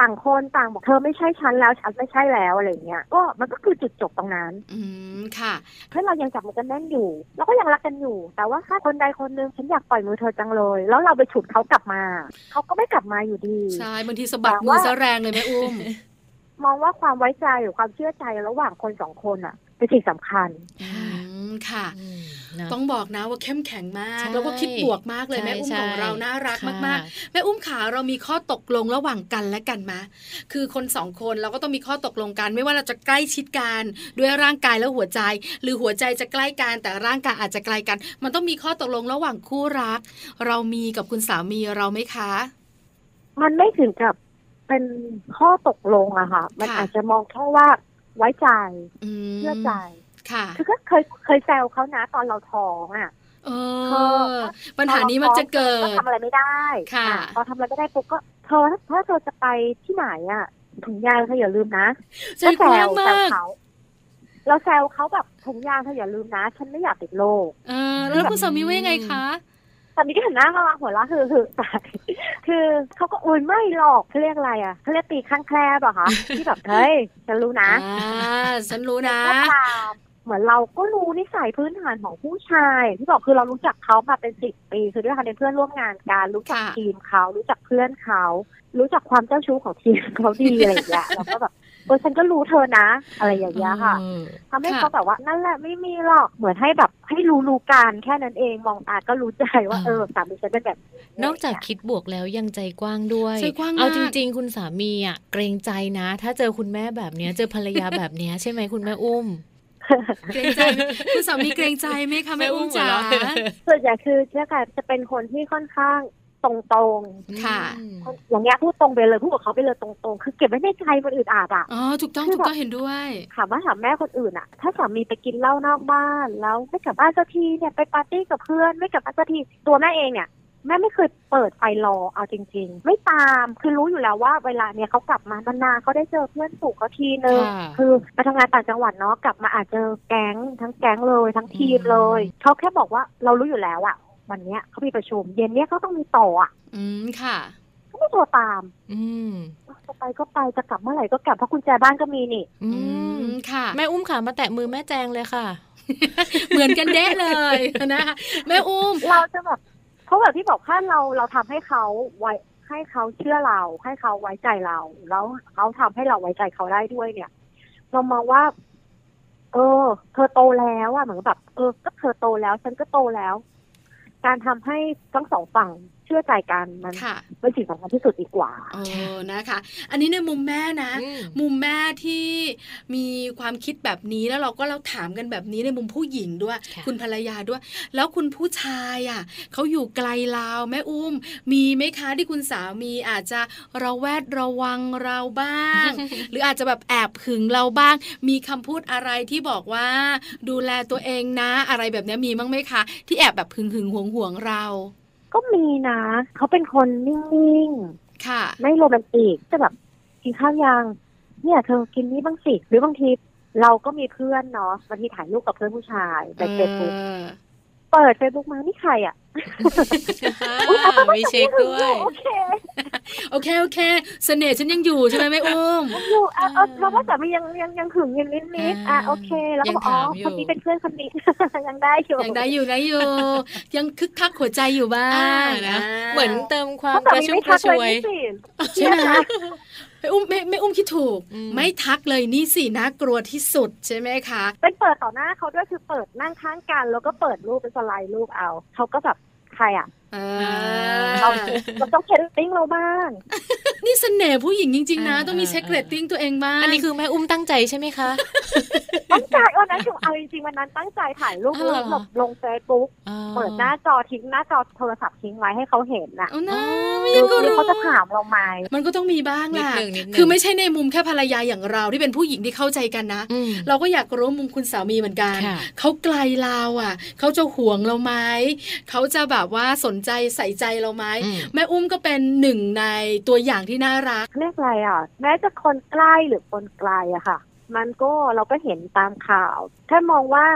ต่างคนต่างบอกเธอไม่ใช่ฉันแล้วฉันไม่ใช่แล้วอะไรเงี้ยก็มันก็คือจุดจบตรงนั้น อืมค่ะเพื่อนเรายังจับมือกันแน่นอยู่เราก็ยังรักกันอยู่ แต่ว่าถ้าคนใดคนหนึ่งฉันอยากปล่อยมือเธอจังเลย แล้วเราไปฉุดเขากลับมาเขาก็ไม่กลับมาอยู่ดีใช่บางทีสะบัดแต่มือว่าซะแรงเลยแม่อุ้มมองว่าความไว้ใจหรือความเชื่อใจระหว่างคนสองคนอะ เป็นสิ่งสำคัญอืมค่ะอืมเนอะต้องบอกนะว่าเข้มแข็งมากใช่แล้วก็คิดบวกมากเลยใช่แม่อุ้มใช่ของเราน่ารักค่ะมากๆ แม่อุ้มขาเรามีข้อตกลงระหว่างกันและกันมาคือคนสองคนเราก็ต้องมีข้อตกลงกัน ไม่ว่าเราจะใกล้ชิดกันด้วยร่างกายและหัวใจ หรือหัวใจจะใกล้กันแต่ร่างกายอาจจะไกลกัน มันต้องมีข้อตกลงระหว่างคู่รัก เรามีกับคุณสามีเราไหมคะ มันไม่ถึงกับเป็นข้อตกลงอะค่ะ มันค่ะอาจจะมองแค่ว่า ไว้ใจอืมเชื่อใจค่ะคือก็เคยเคยแซวเขานะตอนเราท้องอะเอเออปัญหานี้มันจะเกิก็ดทำอะไรไม่ได้ ค่ะอ่พอทำอะไรไม่ได้ปุ๊บก็เธอถ้าถ้าเธอจะไปที่ไหนอะถุงยางเธออย่าลืมนะใจกว้างแซมาวกเขาเราแซวเขาแบบถุงยางเธออย่าลืมนะ ฉันไม่อยากติดโรคเออแล้วคุณสามีว่ายังไงคะ ตอนนี้ก็เห็นหน้ามาหัวเราะคือคือแต่คือเขาก็อุ้ยไม่หรอกเขาเรียกอะไรอะเขาเรียกตีข้างแคลบเหรอคะที่แบบเฮ้ยฉันรู้นะอ่าฉันรู้นะก็ตามเหมือนเราก็รู้นิสัยพื้นฐานของผู้ชาย ที่บอกคือเรารู้จักเขามาเป็นสิบปี คือด้วยกันเป็นเพื่อนร่วมงานกันรู้จักค่ะทีมเขารู้จักเพื่อนเขา รู้จักความเจ้าชู้ของทีมเขาดีอะไรอย่างเงี้ยเราก็แบบ เออฉันก็รู้เธอนะ อะไรอย่างเงี้ยค่ะเออทำให้ค่ะเขาแบบว่านั่นแหละไม่มีหรอกเหมือนให้แบบให้รู้รู้การแค่นั้นเองมองตาก็รู้ใจว่าอ่าเออสามีฉันเป็นแบบ นอกจากคิดบวกแล้วยังใจกว้างด้วยใจกว้างเอามากจริง ๆ คุณสามีอะเกรงใจนะ ถ้าเจอคุณแม่แบบเนี้ยเจอภรรยาแบบเนี้ยใช่ไหมคุณแม่อุ้มเกรงใจไหมคุณสามีเกรงใจไหมคะแม่อุ้มจ๋าส่วนใหญ่คือเชื่อกันจะเป็นคนที่ค่อนข้าง ตรงๆค่ะอืมอย่างเงี้ยพูดตรงไปเลยพูดกับเขาไปเลยตรงๆ คือเก็บไว้ในใจมันอึดอัดอะอ๋อถูกต้องคือถูกแบบต้องเห็นด้วยถามว่าถามแม่คนอื่นอะ ถ้าสามีไปกินเหล้านอกบ้านแล้วไม่กลับบ้านสักทีเนี่ยไปปาร์ตี้กับเพื่อนไม่กลับบ้านสักทีตัวแม่เองเนี่ยแม่ไม่เคยเปิดไฟรอเอาจริง ๆ ไม่ตามคือรู้อยู่แล้วว่าเวลาเนี่ยเขากลับมานานๆเขาได้เจอเพื่อนฝูงเขาทีนึงค่ะคือไปทำงานต่างจังหวัดเนาะกลับมาอาจเจอแก๊งทั้งแก๊งเลยทั้งทีมเลยเขาแค่บอกว่าเรารู้อยู่แล้วอะ วันเนี้ยเขามีประชุม เย็นเนี้ยเขาต้องมีต่ออะ อืมค่ะเขาไม่โทรตาม อืมจะไปก็ไปจะกลับเมื่อไหร่ก็กลับเพราะกุญแจบ้านก็มีนี่ อือืมมค่ะ แม่อุ้มค่ะมาแตะมือแม่แจงเลยค่ะ เหมือนกันเด้เลยนะคะแม่อุ้ม เราจะแบบเพราะแบบที่บอกถ้าเราเราทำให้เขาไว้ให้เขาเชื่อเรา ให้เขาไว้ใจเรา แล้วเขาทำให้เราไว้ใจเขาได้ด้วยเนี่ย เรามองว่า เออ เธอโตแล้วอะเหมือนกับแบบเออก็เธอโตแล้ว ฉันก็โตแล้ว การทำให้ทั้งสองฝั่งเชื่อใจกันมันค่ะเป็นสิ่งสำคัญที่สุดดีกว่าเออนะคะ อันนี้ในมุมแม่นะอืมมุมแม่ที่ มีความคิดแบบนี้แล้วเราก็เราถามกันแบบนี้ในมุมผู้หญิงด้วยค่ะคุณภรรยาด้วย แล้วคุณผู้ชายอะเขาอยู่ไกลลาวแม่อุ้ม มีไหมคะที่คุณสามีอาจจะระแวดระวังเราบ้าง หรืออาจจะแบบแอบหึงเราบ้าง มีคำพูดอะไรที่บอกว่า ดูแลตัวเองนะ อะไรแบบนี้มีบ้างไหมคะ ที่แอบแบบหึงหึงหวงหวงๆเรา ก็มีนะเขาเป็นคนนิ่งๆค่ะ ไม่โรแมนติกจะแบบกินข้าวยัง เนี่ยเธอกินนี้บ้างสิ หรือบางทีเราก็มีเพื่อนเนาะบางทีถ่ายรูปกับเพื่อนผู้ชายในเฟซบุ๊กเออเปิดเฟซบุ๊กมานี่ใครอะมีเช็คด้วย โอเค โอเคโอเคเสน่ห์ฉันยังอยู่ใช่ไหมแม่อุ้มยังอยู่อะเอาเพราะว่าแต่มันยังยังยังหึงยังนิดนิดๆอะอ่าโอเค แล้วก็บอกยังอ๋อถามอยู่คนนี้เป็นเพื่อนคนนี้ยังได้อยู่ยังได้อยู่ได้อยู่ ยังคึกคักหัวใจอยู่บ้าอ่างนะอ่าเหมือนเติมความเพราะกสาระมีชุ่มไม่กทัระกชเลยวยนี่สิใช่ไหม ไม่อุ้มไม่ไม่อุ้มคิดถูกอืมไม่ทักเลยนี่สิน่ากลัวที่สุดใช่ไหมคะเป็นเปิดต่อหน้าเขาด้วยคือเปิดนั่งข้างกัน แล้วก็เปิดรูปเป็นสไลด์รูปเอาเขาก็แบบใครอะ เอเราอเราต้องเช็คเรตติ้งเราบ้าง นี่เสน่ห์ผู้หญิงจริง ๆ นะอ่าต้องมีเช็คเรตติ้งตัวเองบ้าง อันนี้คือแม่อุ้มตั้งใจใช่ไหมคะตั้งใจวันนั้นคือเอาจริงๆวันนั้นตั้งใจถ่ายรูปอ๋อเหรอแบบลงเฟซบุ๊กอ๋อเปิดหน้าจอทิ้งหน้าจอโทรศัพท์ทิ้งไว้ให้เขาเห็นน่ะเอานะอ๋อไม่ยังก็คือรู้เขาจะถามเราไหมมันก็ต้องมีบ้างนิดล่ะหนึ่งนิดหนึ่งคือไม่ใช่ในมุมแค่ภรรยาอย่างเราที่เป็นผู้หญิงที่เข้าใจกันนะอืมเราก็อยากรู้มุมคุณสามีเหมือนกันค่ะเขาไกลเราอะเขาจะห่วงเราไหมเขาจะแบบว่าสนใจใส่ใจเราไหมอืมแม่อุ้มก็เป็นหนึ่งในตัวอย่างที่น่ารักเรียกอะไรอะแม้จะคนใกล้หรือคนไกลอะค่ะ มันก็เราก็เห็นตามข่าวแค่มองว่า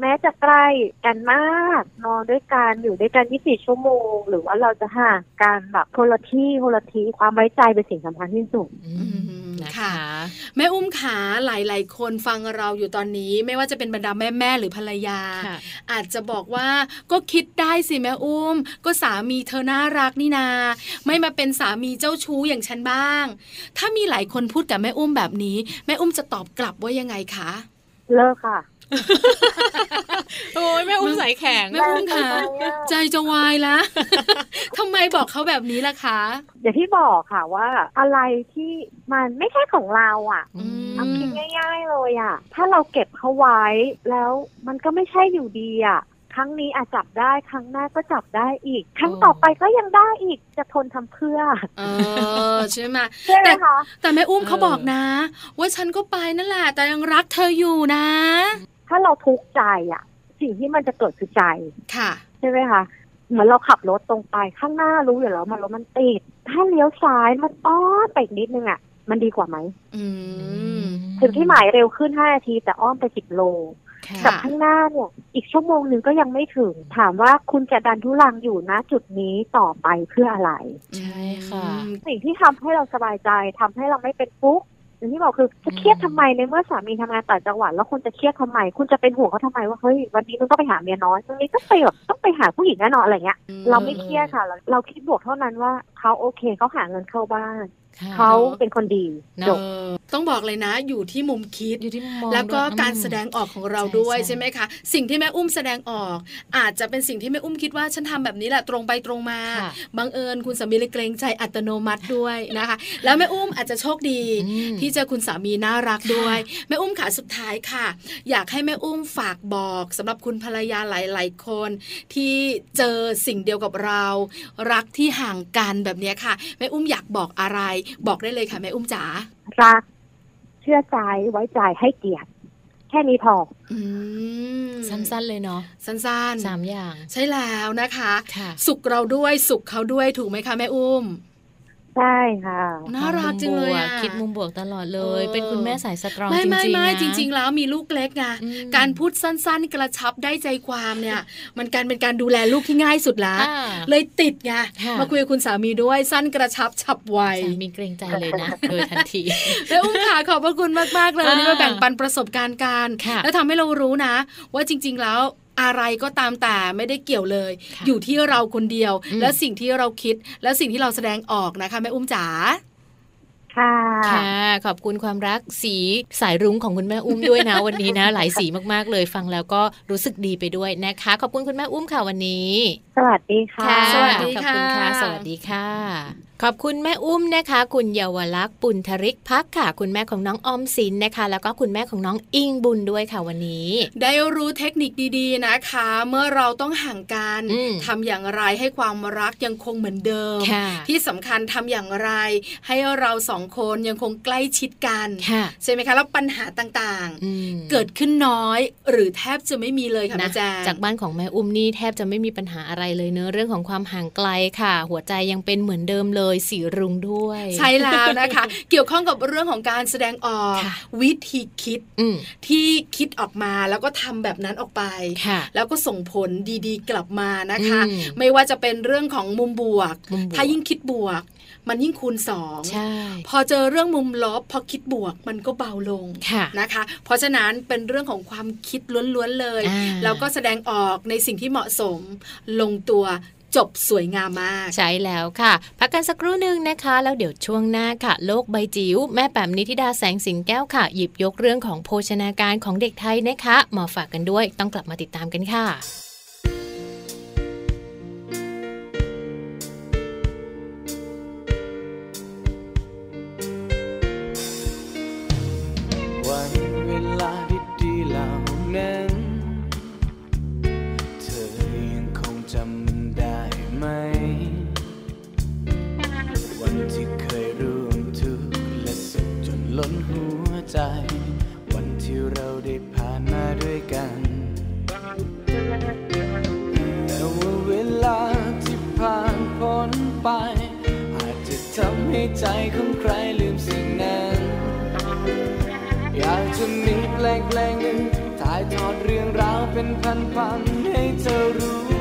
แม้จะใกล้กันมากนอนด้วยกันอยู่ด้วยกัน24ชั่วโมง หรือว่าเราจะห่างกันแบบคนละที่คนละที่ความไว้ใจเป็นสิ่งสำคัญที่สุดอืมนะ ค่ะคะแม่อุ้มขาหลาย ๆ คนฟังเราอยู่ตอนนี้ ไม่ว่าจะเป็นบรรดาแม่แม่ๆหรือภรรยาค่ะอาจจะบอกว่าก็คิดได้สิแม่อุ้ม ก็สามีเธอน่ารักนี่นา ไม่มาเป็นสามีเจ้าชู้อย่างฉันบ้าง ถ้ามีหลายคนพูดกับแม่อุ้มแบบนี้ แม่อุ้มจะตอบกลับว่ายังไงคะ เลิกค่ะ โอ้ยแม่อุ้มสายแข็งแม่อุ้มค่ะใจจะวายละทำไมบอกเขาแบบนี้ล่ะคะอย่างที่บอกค่ะว่าอะไรที่มันไม่ใช่ของเราอะอืมเอาคิดง่าย ๆเลยอะ ถ้าเราเก็บเขาไว้แล้วมันก็ไม่ใช่อยู่ดีอะครั้งนี้อาจจับได้ครั้งหน้าก็จับได้อีก ครั้งต่อไปก็ยังได้อีกจะทนทำเพื่อเออใช่ไหมใช่ไหมคะแต่แม่อุ้มเออเขาบอกนะ ว่าฉันก็ไปนั่นแหละแต่ยังรักเธออยู่นะ ถ้าเราทุกข์ใจอะ สิ่งที่มันจะเกิดคือใจค่ะ ใช่ไหมคะเหมือนเราขับรถตรงไปข้างหน้ารู้อยู่แล้วมันรถมันติด ถ้าเลี้ยวซ้ายมันอ้อมไปอีกนิดนึงอะ มันดีกว่าไหมอืมถึงที่หมายเร็วขึ้น5นาที แต่อ้อมไป10โลค่ะกับข้างหน้าเนี่ย อีกชั่วโมงหนึ่งก็ยังไม่ถึง ถามว่าคุณจะดันทุลังอยู่นะจุดนี้ต่อไปเพื่ออะไร ใช่ค่ะอืมสิ่งที่ทำให้เราสบายใจทำให้เราไม่เป็นฟุก อย่างที่บอกคือจะเครียดทำไมในเมื่อสามีทำงานต่างจังหวัดแล้วคุณจะเครียดทำไม คุณจะเป็นห่วงเขาทำไมว่าเฮ้ยวันนี้มึงต้องไปหาเมียน้อยวันนี้ต้องไปแบบต้องไปหาผู้หญิงแน่นอนอะไรเงี้ยเราไม่เครียดค่ะ เราเราคิดบวกเท่านั้นว่าเขาโอเคเขาหาเงินเข้าบ้าน เขาเป็นคนดีจบต้องบอกเลยนะ อยู่ที่มุมคิดอยู่ที่มองแล้วก็การแสดงออกของเราด้วยใช่ไหมคะ สิ่งที่แม่อุ้มแสดงออก อาจจะเป็นสิ่งที่แม่อุ้มคิดว่าฉันทำแบบนี้แหละตรงไปตรงมาบังเอิญคุณสามีเลยเกรงใจอัตโนมัติด้วยนะคะ แล้วแม่อุ้มอาจจะโชคดี ที่เจอคุณสามีน่ารักด้วยแม่อุ้มขาสุดท้ายค่ะ อยากให้แม่อุ้มฝากบอกสำหรับคุณภรรยาหลาย ๆ คน ที่เจอสิ่งเดียวกับเรา รักที่ห่างกันแบบนี้ค่ะแม่อุ้มอยากบอกอะไรบอกได้เลยค่ะแม่อุ้มจ๋ารัก เชื่อใจไว้ใจให้เกียรติแค่นี้พอสั้นๆเลยเนาะสั้นๆสามอย่าง ใช่แล้วนะคะคะ สุขเราด้วยสุขเขาด้วยถูกไหมคะแม่อุ้ม ใช่ค่ะน่ารักจริงเลยคิดมุมบวกตลอดเลย เป็นคุณแม่สายสตรองจริงๆไม่ไม่จริง ๆ แล้วมีลูกเล็กไงการพูดสั้นๆ กระชับได้ใจความเนี่ย มันการเป็นการดูแลลูกที่ง่ายสุดละเลยติดไงมาคุยกับคุณสามีด้วยสั้นกระชับฉับไวมีเกรงใจเลยนะโดยทันทีแล้วอุ้มขาขอบพระคุณมากๆเลยวันนี้มาแบ่งปันประสบการณ์การแล้วทำให้เรารู้นะ ว่าจริง ๆแล้ว อะไรก็ตามแต่ไม่ได้เกี่ยวเลย อยู่ที่เราคนเดียว และสิ่งที่เราคิด และสิ่งที่เราแสดงออกนะคะแม่อุ้มจ๋าค่ะค่ะขอบคุณความรักสีสายรุ้งของคุณแม่อุ้มด้วยนะ วันนี้นะ หลายสีมากๆเลยฟังแล้วก็รู้สึกดีไปด้วยนะคะ ขอบคุณคุณแม่อุ้มค่ะวันนี้ สวัสดีค่ะ สวัสดีค่ะ ขอบคุณค่ะ สวัสดีค่ะ ขอบคุณแม่อุ้มนะคะ คุณเยาวลักษณ์ปุณธริกพักค่ะ คุณแม่ของน้องออมสินนะคะ แล้วก็คุณแม่ของน้องอิงบุญด้วยค่ะวันนี้ ได้รู้เทคนิคดีๆนะคะ เมื่อเราต้องห่างกันทำอย่างไรให้ความรักยังคงเหมือนเดิม ที่สำคัญทำอย่างไร ให้เราสองคนยังคงใกล้ชิดกันใช่ไหมคะแล้วปัญหาต่างๆ เกิดขึ้นน้อยหรือแทบจะไม่มีเลยค่ะแม่แจ้จากบ้านของแม่อุ้มนี่แทบจะไม่มีปัญหาอะไรเลยเนื้อเรื่องของความห่างไกลค่ะ หัวใจยังเป็นเหมือนเดิมเลยสีรุ้งด้วย ใช่แล้วนะคะ เกี่ยวข้องกับเรื่องของการแสดงออกวิธีคิดที่คิดออกมาแล้วก็ทำแบบนั้นออกไป แล้วก็ส่งผลดีๆ กลับมานะคะ ไม่ว่าจะเป็นเรื่องของมุมบวก ถ้ายิ่งคิดบวก มันยิ่งคูณสองพอเจอเรื่องมุมลบพอคิดบวกมันก็เบาลงนะคะ เพราะฉะนั้นเป็นเรื่องของความคิดล้วนๆเลย แล้วก็แสดงออกในสิ่งที่เหมาะสมลงตัวจบสวยงามมาก ใช่แล้วค่ะ พักกันสักครู่หนึ่งนะคะ แล้วเดี๋ยวช่วงหน้าค่ะ โลกใบจิ๋วแม่แป๋มนิธิดาแสงสิงแก้วค่ะ หยิบยกเรื่องของโภชนาการของเด็กไทยนะคะมาฝากกันด้วยต้องกลับมาติดตามกันค่ะ จ วันที่เราได้ผ่านมาด้วยกัน แต่ว่าเวลาที่ผ่านพ้นไป อาจจะทำให้ใจของใครลืมสิ่งนั้น อยากจะมีแปลงเพลงหนึ่งถ่ายทอดเรื่องราวเป็นพันๆให้เธอรู้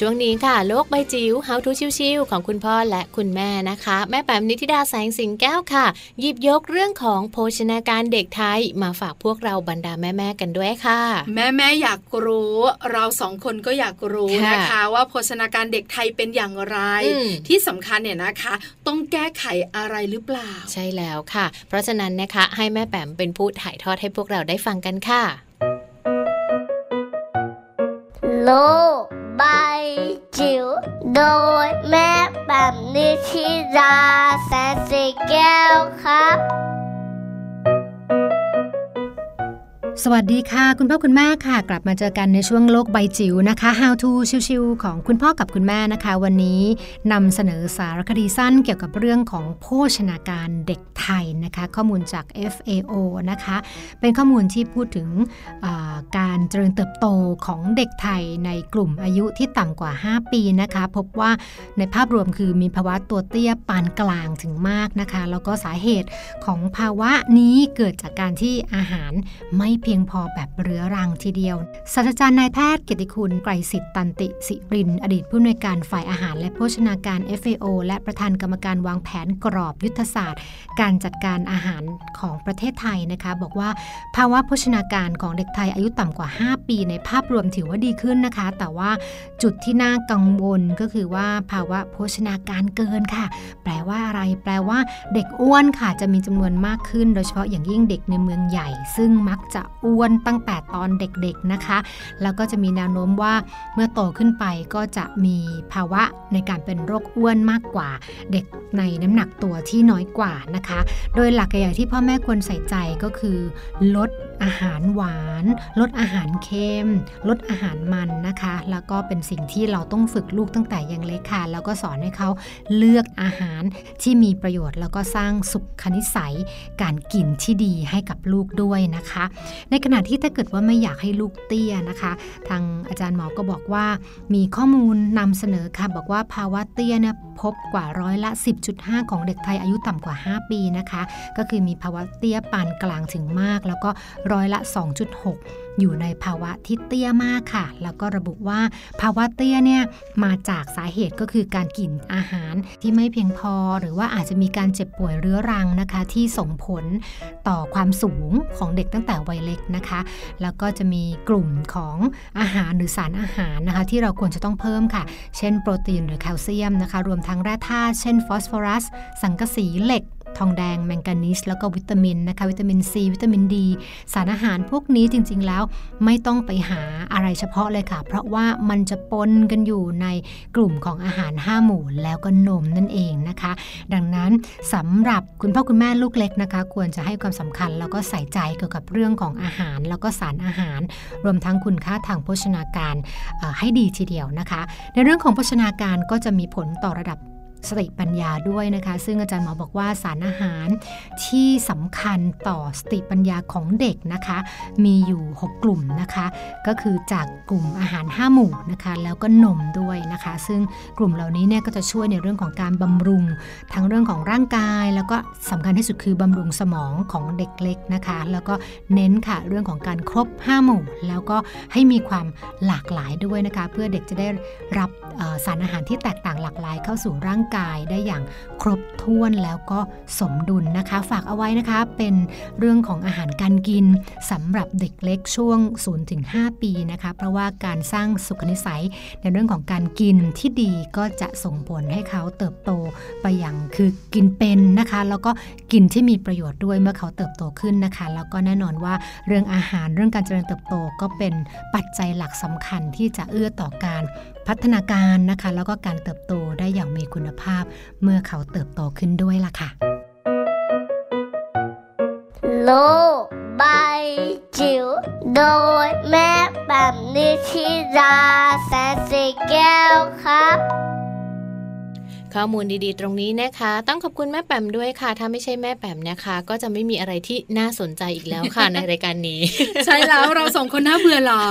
ช่วงนี้ค่ะโลกใบจิ๋ว How to ชิวๆของคุณพ่อและคุณแม่นะคะ แม่แปมนิติดาแสงสิงแก้วค่ะ หยิบยกเรื่องของโภชนาการเด็กไทยมาฝากพวกเราบรรดาแม่ๆกันด้วยค่ะ แม่แม่อยากรู้ เราสองคนก็อยากรู้นะคะ ว่าโภชนาการเด็กไทยเป็นอย่างไร ที่สำคัญเนี่ยนะคะ ต้องแก้ไขอะไรหรือเปล่า ใช่แล้วค่ะ เพราะฉะนั้นนะคะให้แม่แปมเป็นผู้ถ่ายทอดให้พวกเราได้ฟังกันค่ะโลก ใบจิ๋วโดยแม่แบบ สวัสวัสดีค่ะ คุณพ่อคุณแม่ค่ะ กลับมาเจอกันในช่วงโลกใบจิ๋วนะคะ How to ชิวๆของคุณพ่อกับคุณแม่นะคะ วันนี้นำเสนอสารคดีสั้นเกี่ยวกับเรื่องของโภชนาการเด็กไทยนะคะ ข้อมูลจาก FAO นะคะ เป็นข้อมูลที่พูดถึงการเจริญเติบโตของเด็กไทยในกลุ่มอายุที่ต่ำกว่า 5 ปีนะคะ พบว่าในภาพรวมคือมีภาวะตัวเตี้ยปานกลางถึงมากนะคะ แล้วก็สาเหตุของภาวะนี้เกิดจากการที่อาหารไม่เพียงพอแบบเรื้อรังทีเดียวศาสตราจารย์นายแพทย์เกียรติคุณไกรสิทธิ์ตันติสิริน อดีตผู้อำนวยการฝ่ายอาหารและโภชนาการ FAO และประธานกรรมการวางแผนกรอบยุทธศาสตร์ การจัดการอาหารของประเทศไทยนะคะ บอกว่าภาวะโภชนาการของเด็กไทยอายุต่ำกว่า 5 ปีในภาพรวมถือว่าดีขึ้นนะคะ แต่ว่าจุดที่น่ากังวลก็คือว่าภาวะโภชนาการเกินค่ะ แปลว่าอะไร แปลว่าเด็กอ้วนค่ะจะมีจำนวนมากขึ้น โดยเฉพาะอย่างยิ่งเด็กในเมืองใหญ่ ซึ่งมักจะ อ้วนตั้งแต่ตอนเด็กๆนะคะ แล้วก็จะมีแนวโน้มว่าเมื่อโตขึ้นไปก็จะมีภาวะในการเป็นโรคอ้วนมากกว่า เด็กในน้ำหนักตัวที่น้อยกว่านะคะ โดยหลักใหญ่ที่พ่อแม่ควรใส่ใจก็คือ ลดอาหารหวาน ลดอาหารเค็ม ลดอาหารมันนะคะ แล้วก็เป็นสิ่งที่เราต้องฝึกลูกตั้งแต่ยังเล็กค่ะ แล้วก็สอนให้เขาเลือกอาหารที่มีประโยชน์ แล้วก็สร้างสุขนิสัยการกินที่ดีให้กับลูกด้วยนะคะ ในในขณะที่ถ้าเกิดว่าไม่อยากให้ลูกเตี้ยนะคะ ทางอาจารย์หมอก็บอกว่ามีข้อมูลนำเสนอค่ะบอกว่าภาวะเตี้ยเนี่ยพบกว่าร้อยละ 10.5 ของเด็กไทยอายุต่ำกว่า 5 ปีนะคะ ก็คือมีภาวะเตี้ยปานกลางถึงมาก แล้วก็ร้อยละ 2.6 อยู่ในภาวะที่เตี้ยมากค่ะ แล้วก็ระบุว่าภาวะเตี้ยเนี่ยมาจากสาเหตุก็คือการกินอาหารที่ไม่เพียงพอ หรือว่าอาจจะมีการเจ็บป่วยเรื้อรังนะคะ ที่ส่งผลต่อความสูงของเด็กตั้งแต่วัยเล็กนะคะ แล้วก็จะมีกลุ่มของอาหารหรือสารอาหารนะคะ ที่เราควรจะต้องเพิ่มค่ะ เช่นโปรตีนหรือแคลเซียมนะคะ รวมทั้งแร่ธาตุเช่นฟอสฟอรัส สังกะสีเหล็ก ทองแดงแมงกานีสแล้วก็วิตามินนะคะวิตามินซีวิตามินดีสารอาหารพวกนี้จริง ๆ แล้วไม่ต้องไปหาอะไรเฉพาะเลยค่ะ เพราะว่ามันจะปนกันอยู่ในกลุ่มของอาหาร 5 หมู่แล้วก็นมนั่นเองนะคะ ดังนั้นสำหรับคุณพ่อคุณแม่ลูกเล็กนะคะ ควรจะให้ความสำคัญแล้วก็ใส่ใจเกี่ยวกับเรื่องของอาหาร แล้วก็สารอาหาร รวมทั้งคุณค่าทางโภชนาการให้ดีทีเดียวนะคะ ในเรื่องของโภชนาการก็จะมีผลต่อระดับ สติปัญญาด้วยนะคะ ซึ่งอาจารย์หมอบอกว่าสารอาหารที่สำคัญต่อสติปัญญาของเด็กนะคะ มีอยู่ 6 กลุ่มนะคะ ก็คือจากกลุ่มอาหาร 5 หมู่นะคะ แล้วก็นมด้วยนะคะ ซึ่งกลุ่มเหล่านี้เนี่ยก็จะช่วยในเรื่องของการบำรุง ทั้งเรื่องของร่างกาย แล้วก็สำคัญที่สุดคือบำรุงสมองของเด็กเล็กนะคะ แล้วก็เน้นค่ะเรื่องของการครบ 5 หมู่ แล้วก็ให้มีความหลากหลายด้วยนะคะ เพื่อเด็กจะได้รับสารอาหารที่แตกต่างหลากหลายเข้าสู่ร่างกายได้อย่างครบถ้วนแล้วก็สมดุลนะคะ ฝากเอาไว้นะคะ เป็นเรื่องของอาหารการกินสำหรับเด็กเล็กช่วง0-5ปีนะคะ เพราะว่าการสร้างสุขนิสัยในเรื่องของการกินที่ดีก็จะส่งผลให้เขาเติบโตไปอย่างคือกินเป็นนะคะ แล้วก็กินที่มีประโยชน์ด้วยเมื่อเขาเติบโตขึ้นนะคะ แล้วก็แน่นอนว่าเรื่องอาหารเรื่องการเจริญเติบโตก็เป็นปัจจัยหลักสำคัญที่จะเอื้อต่อการพัฒนาการนะคะ แล้วก็การเติบโตได้อย่างมีคุณภาพเมื่อเขาเติบโตขึ้นด้วยล่ะค่ะ โลกใบจิ๋วโดยแม่แบบนิชิราแสนสีแก้วครับ ข้อมูลดีๆ ตรงนี้นะคะ ต้องขอบคุณแม่แปมด้วยค่ะ ถ้าไม่ใช่แม่แปมนะคะ ก็จะไม่มีอะไรที่น่าสนใจอีกแล้วค่ะ ในรายการนี้ ใช่แล้วเราสองคนน่าเบื่อหรอ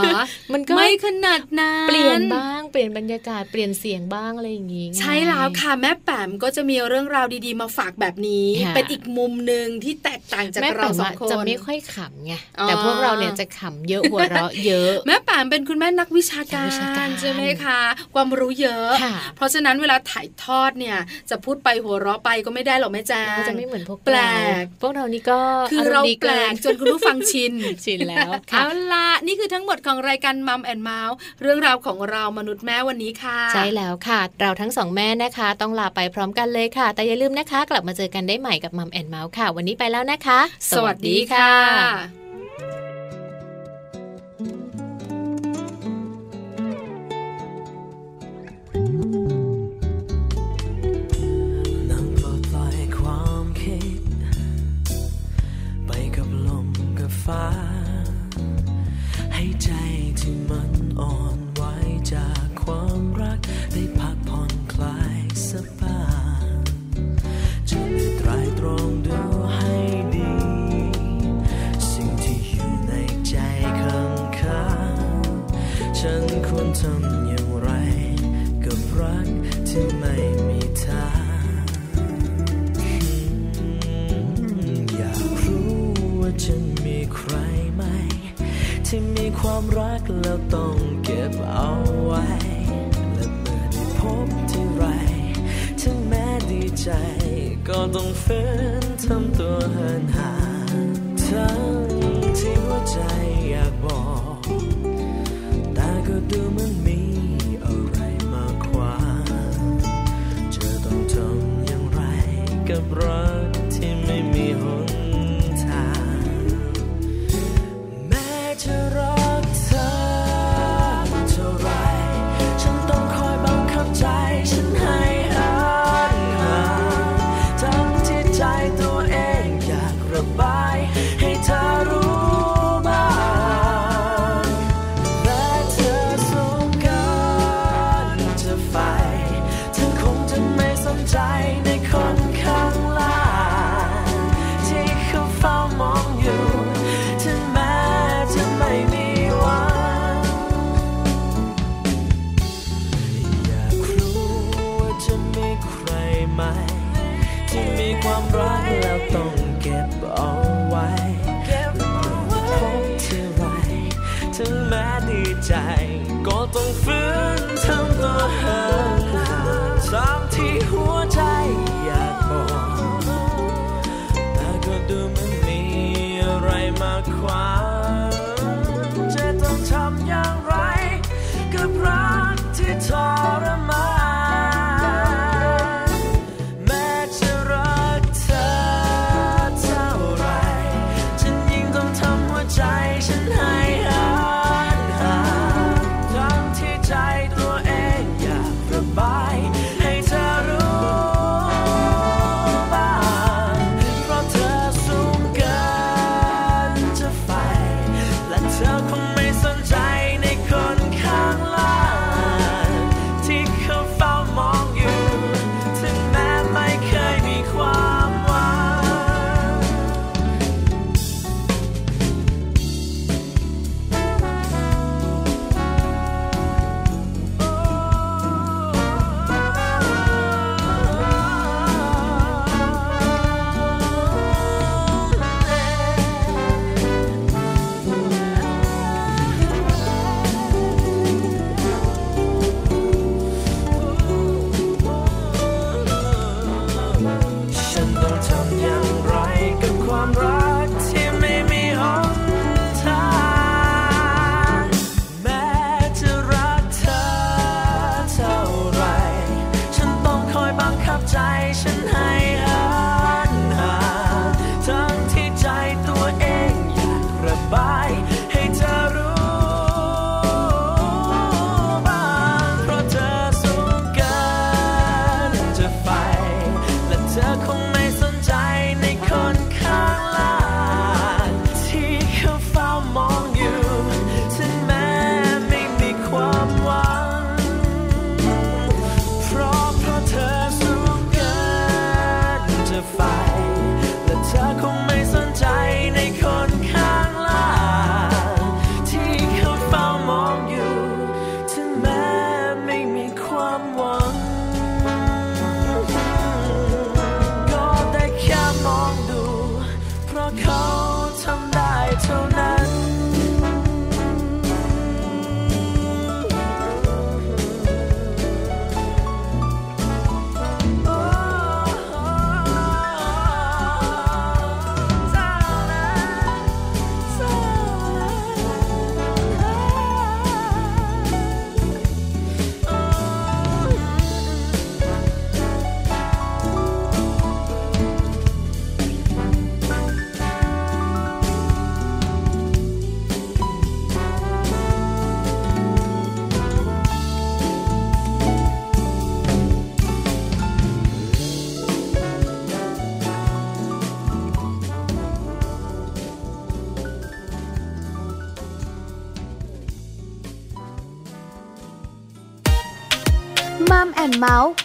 มันก็ไม่ขนาดนั้นเปลี่ยนบ้างเปลี่ยนบรรยากาศเปลี่ยนเสียงบ้างอะไรอย่างงี้ ใช่แล้วค่ะแม่แปมก็จะมีเรื่องราวดีๆ มาฝากแบบนี้ เป็นอีกมุมหนึ่งที่แตกต่างจากเราสองคนจะไม่ค่อยขำไงแต่พวกเราเนี่ยจะขำเยอะหัวเราะเยอะ แม่แปมเป็นคุณแม่นักวิชาการใช่ไหมคะ ความรู้เยอะ เพราะฉะนั้นเวลาถ่ายทอดเนี่ยจะพูดไปหัวเราะไปก็ไม่ได้หรอกแม่แจ้จะไม่เหมือนพวกแปลก พวกเรานี่ก็คือเราแปลกจนคุณผู้ฟังชินชินแล้วเอาละนี่คือทั้งหมดของรายการ Mom and Mouth เรื่องราวของเรามนุษย์แม่วันนี้ค่ะ ใช่แล้วค่ะ เราทั้งสองแม่นะคะ ต้องลาไปพร้อมกันเลยค่ะ แต่อย่าลืมนะคะ กลับมาเจอกันได้ใหม่กับ Mom and Mouth ค่ะ วันนี้ไปแล้วนะคะ สวัสดีค่ะ แม้จะรักเธอเท่าไร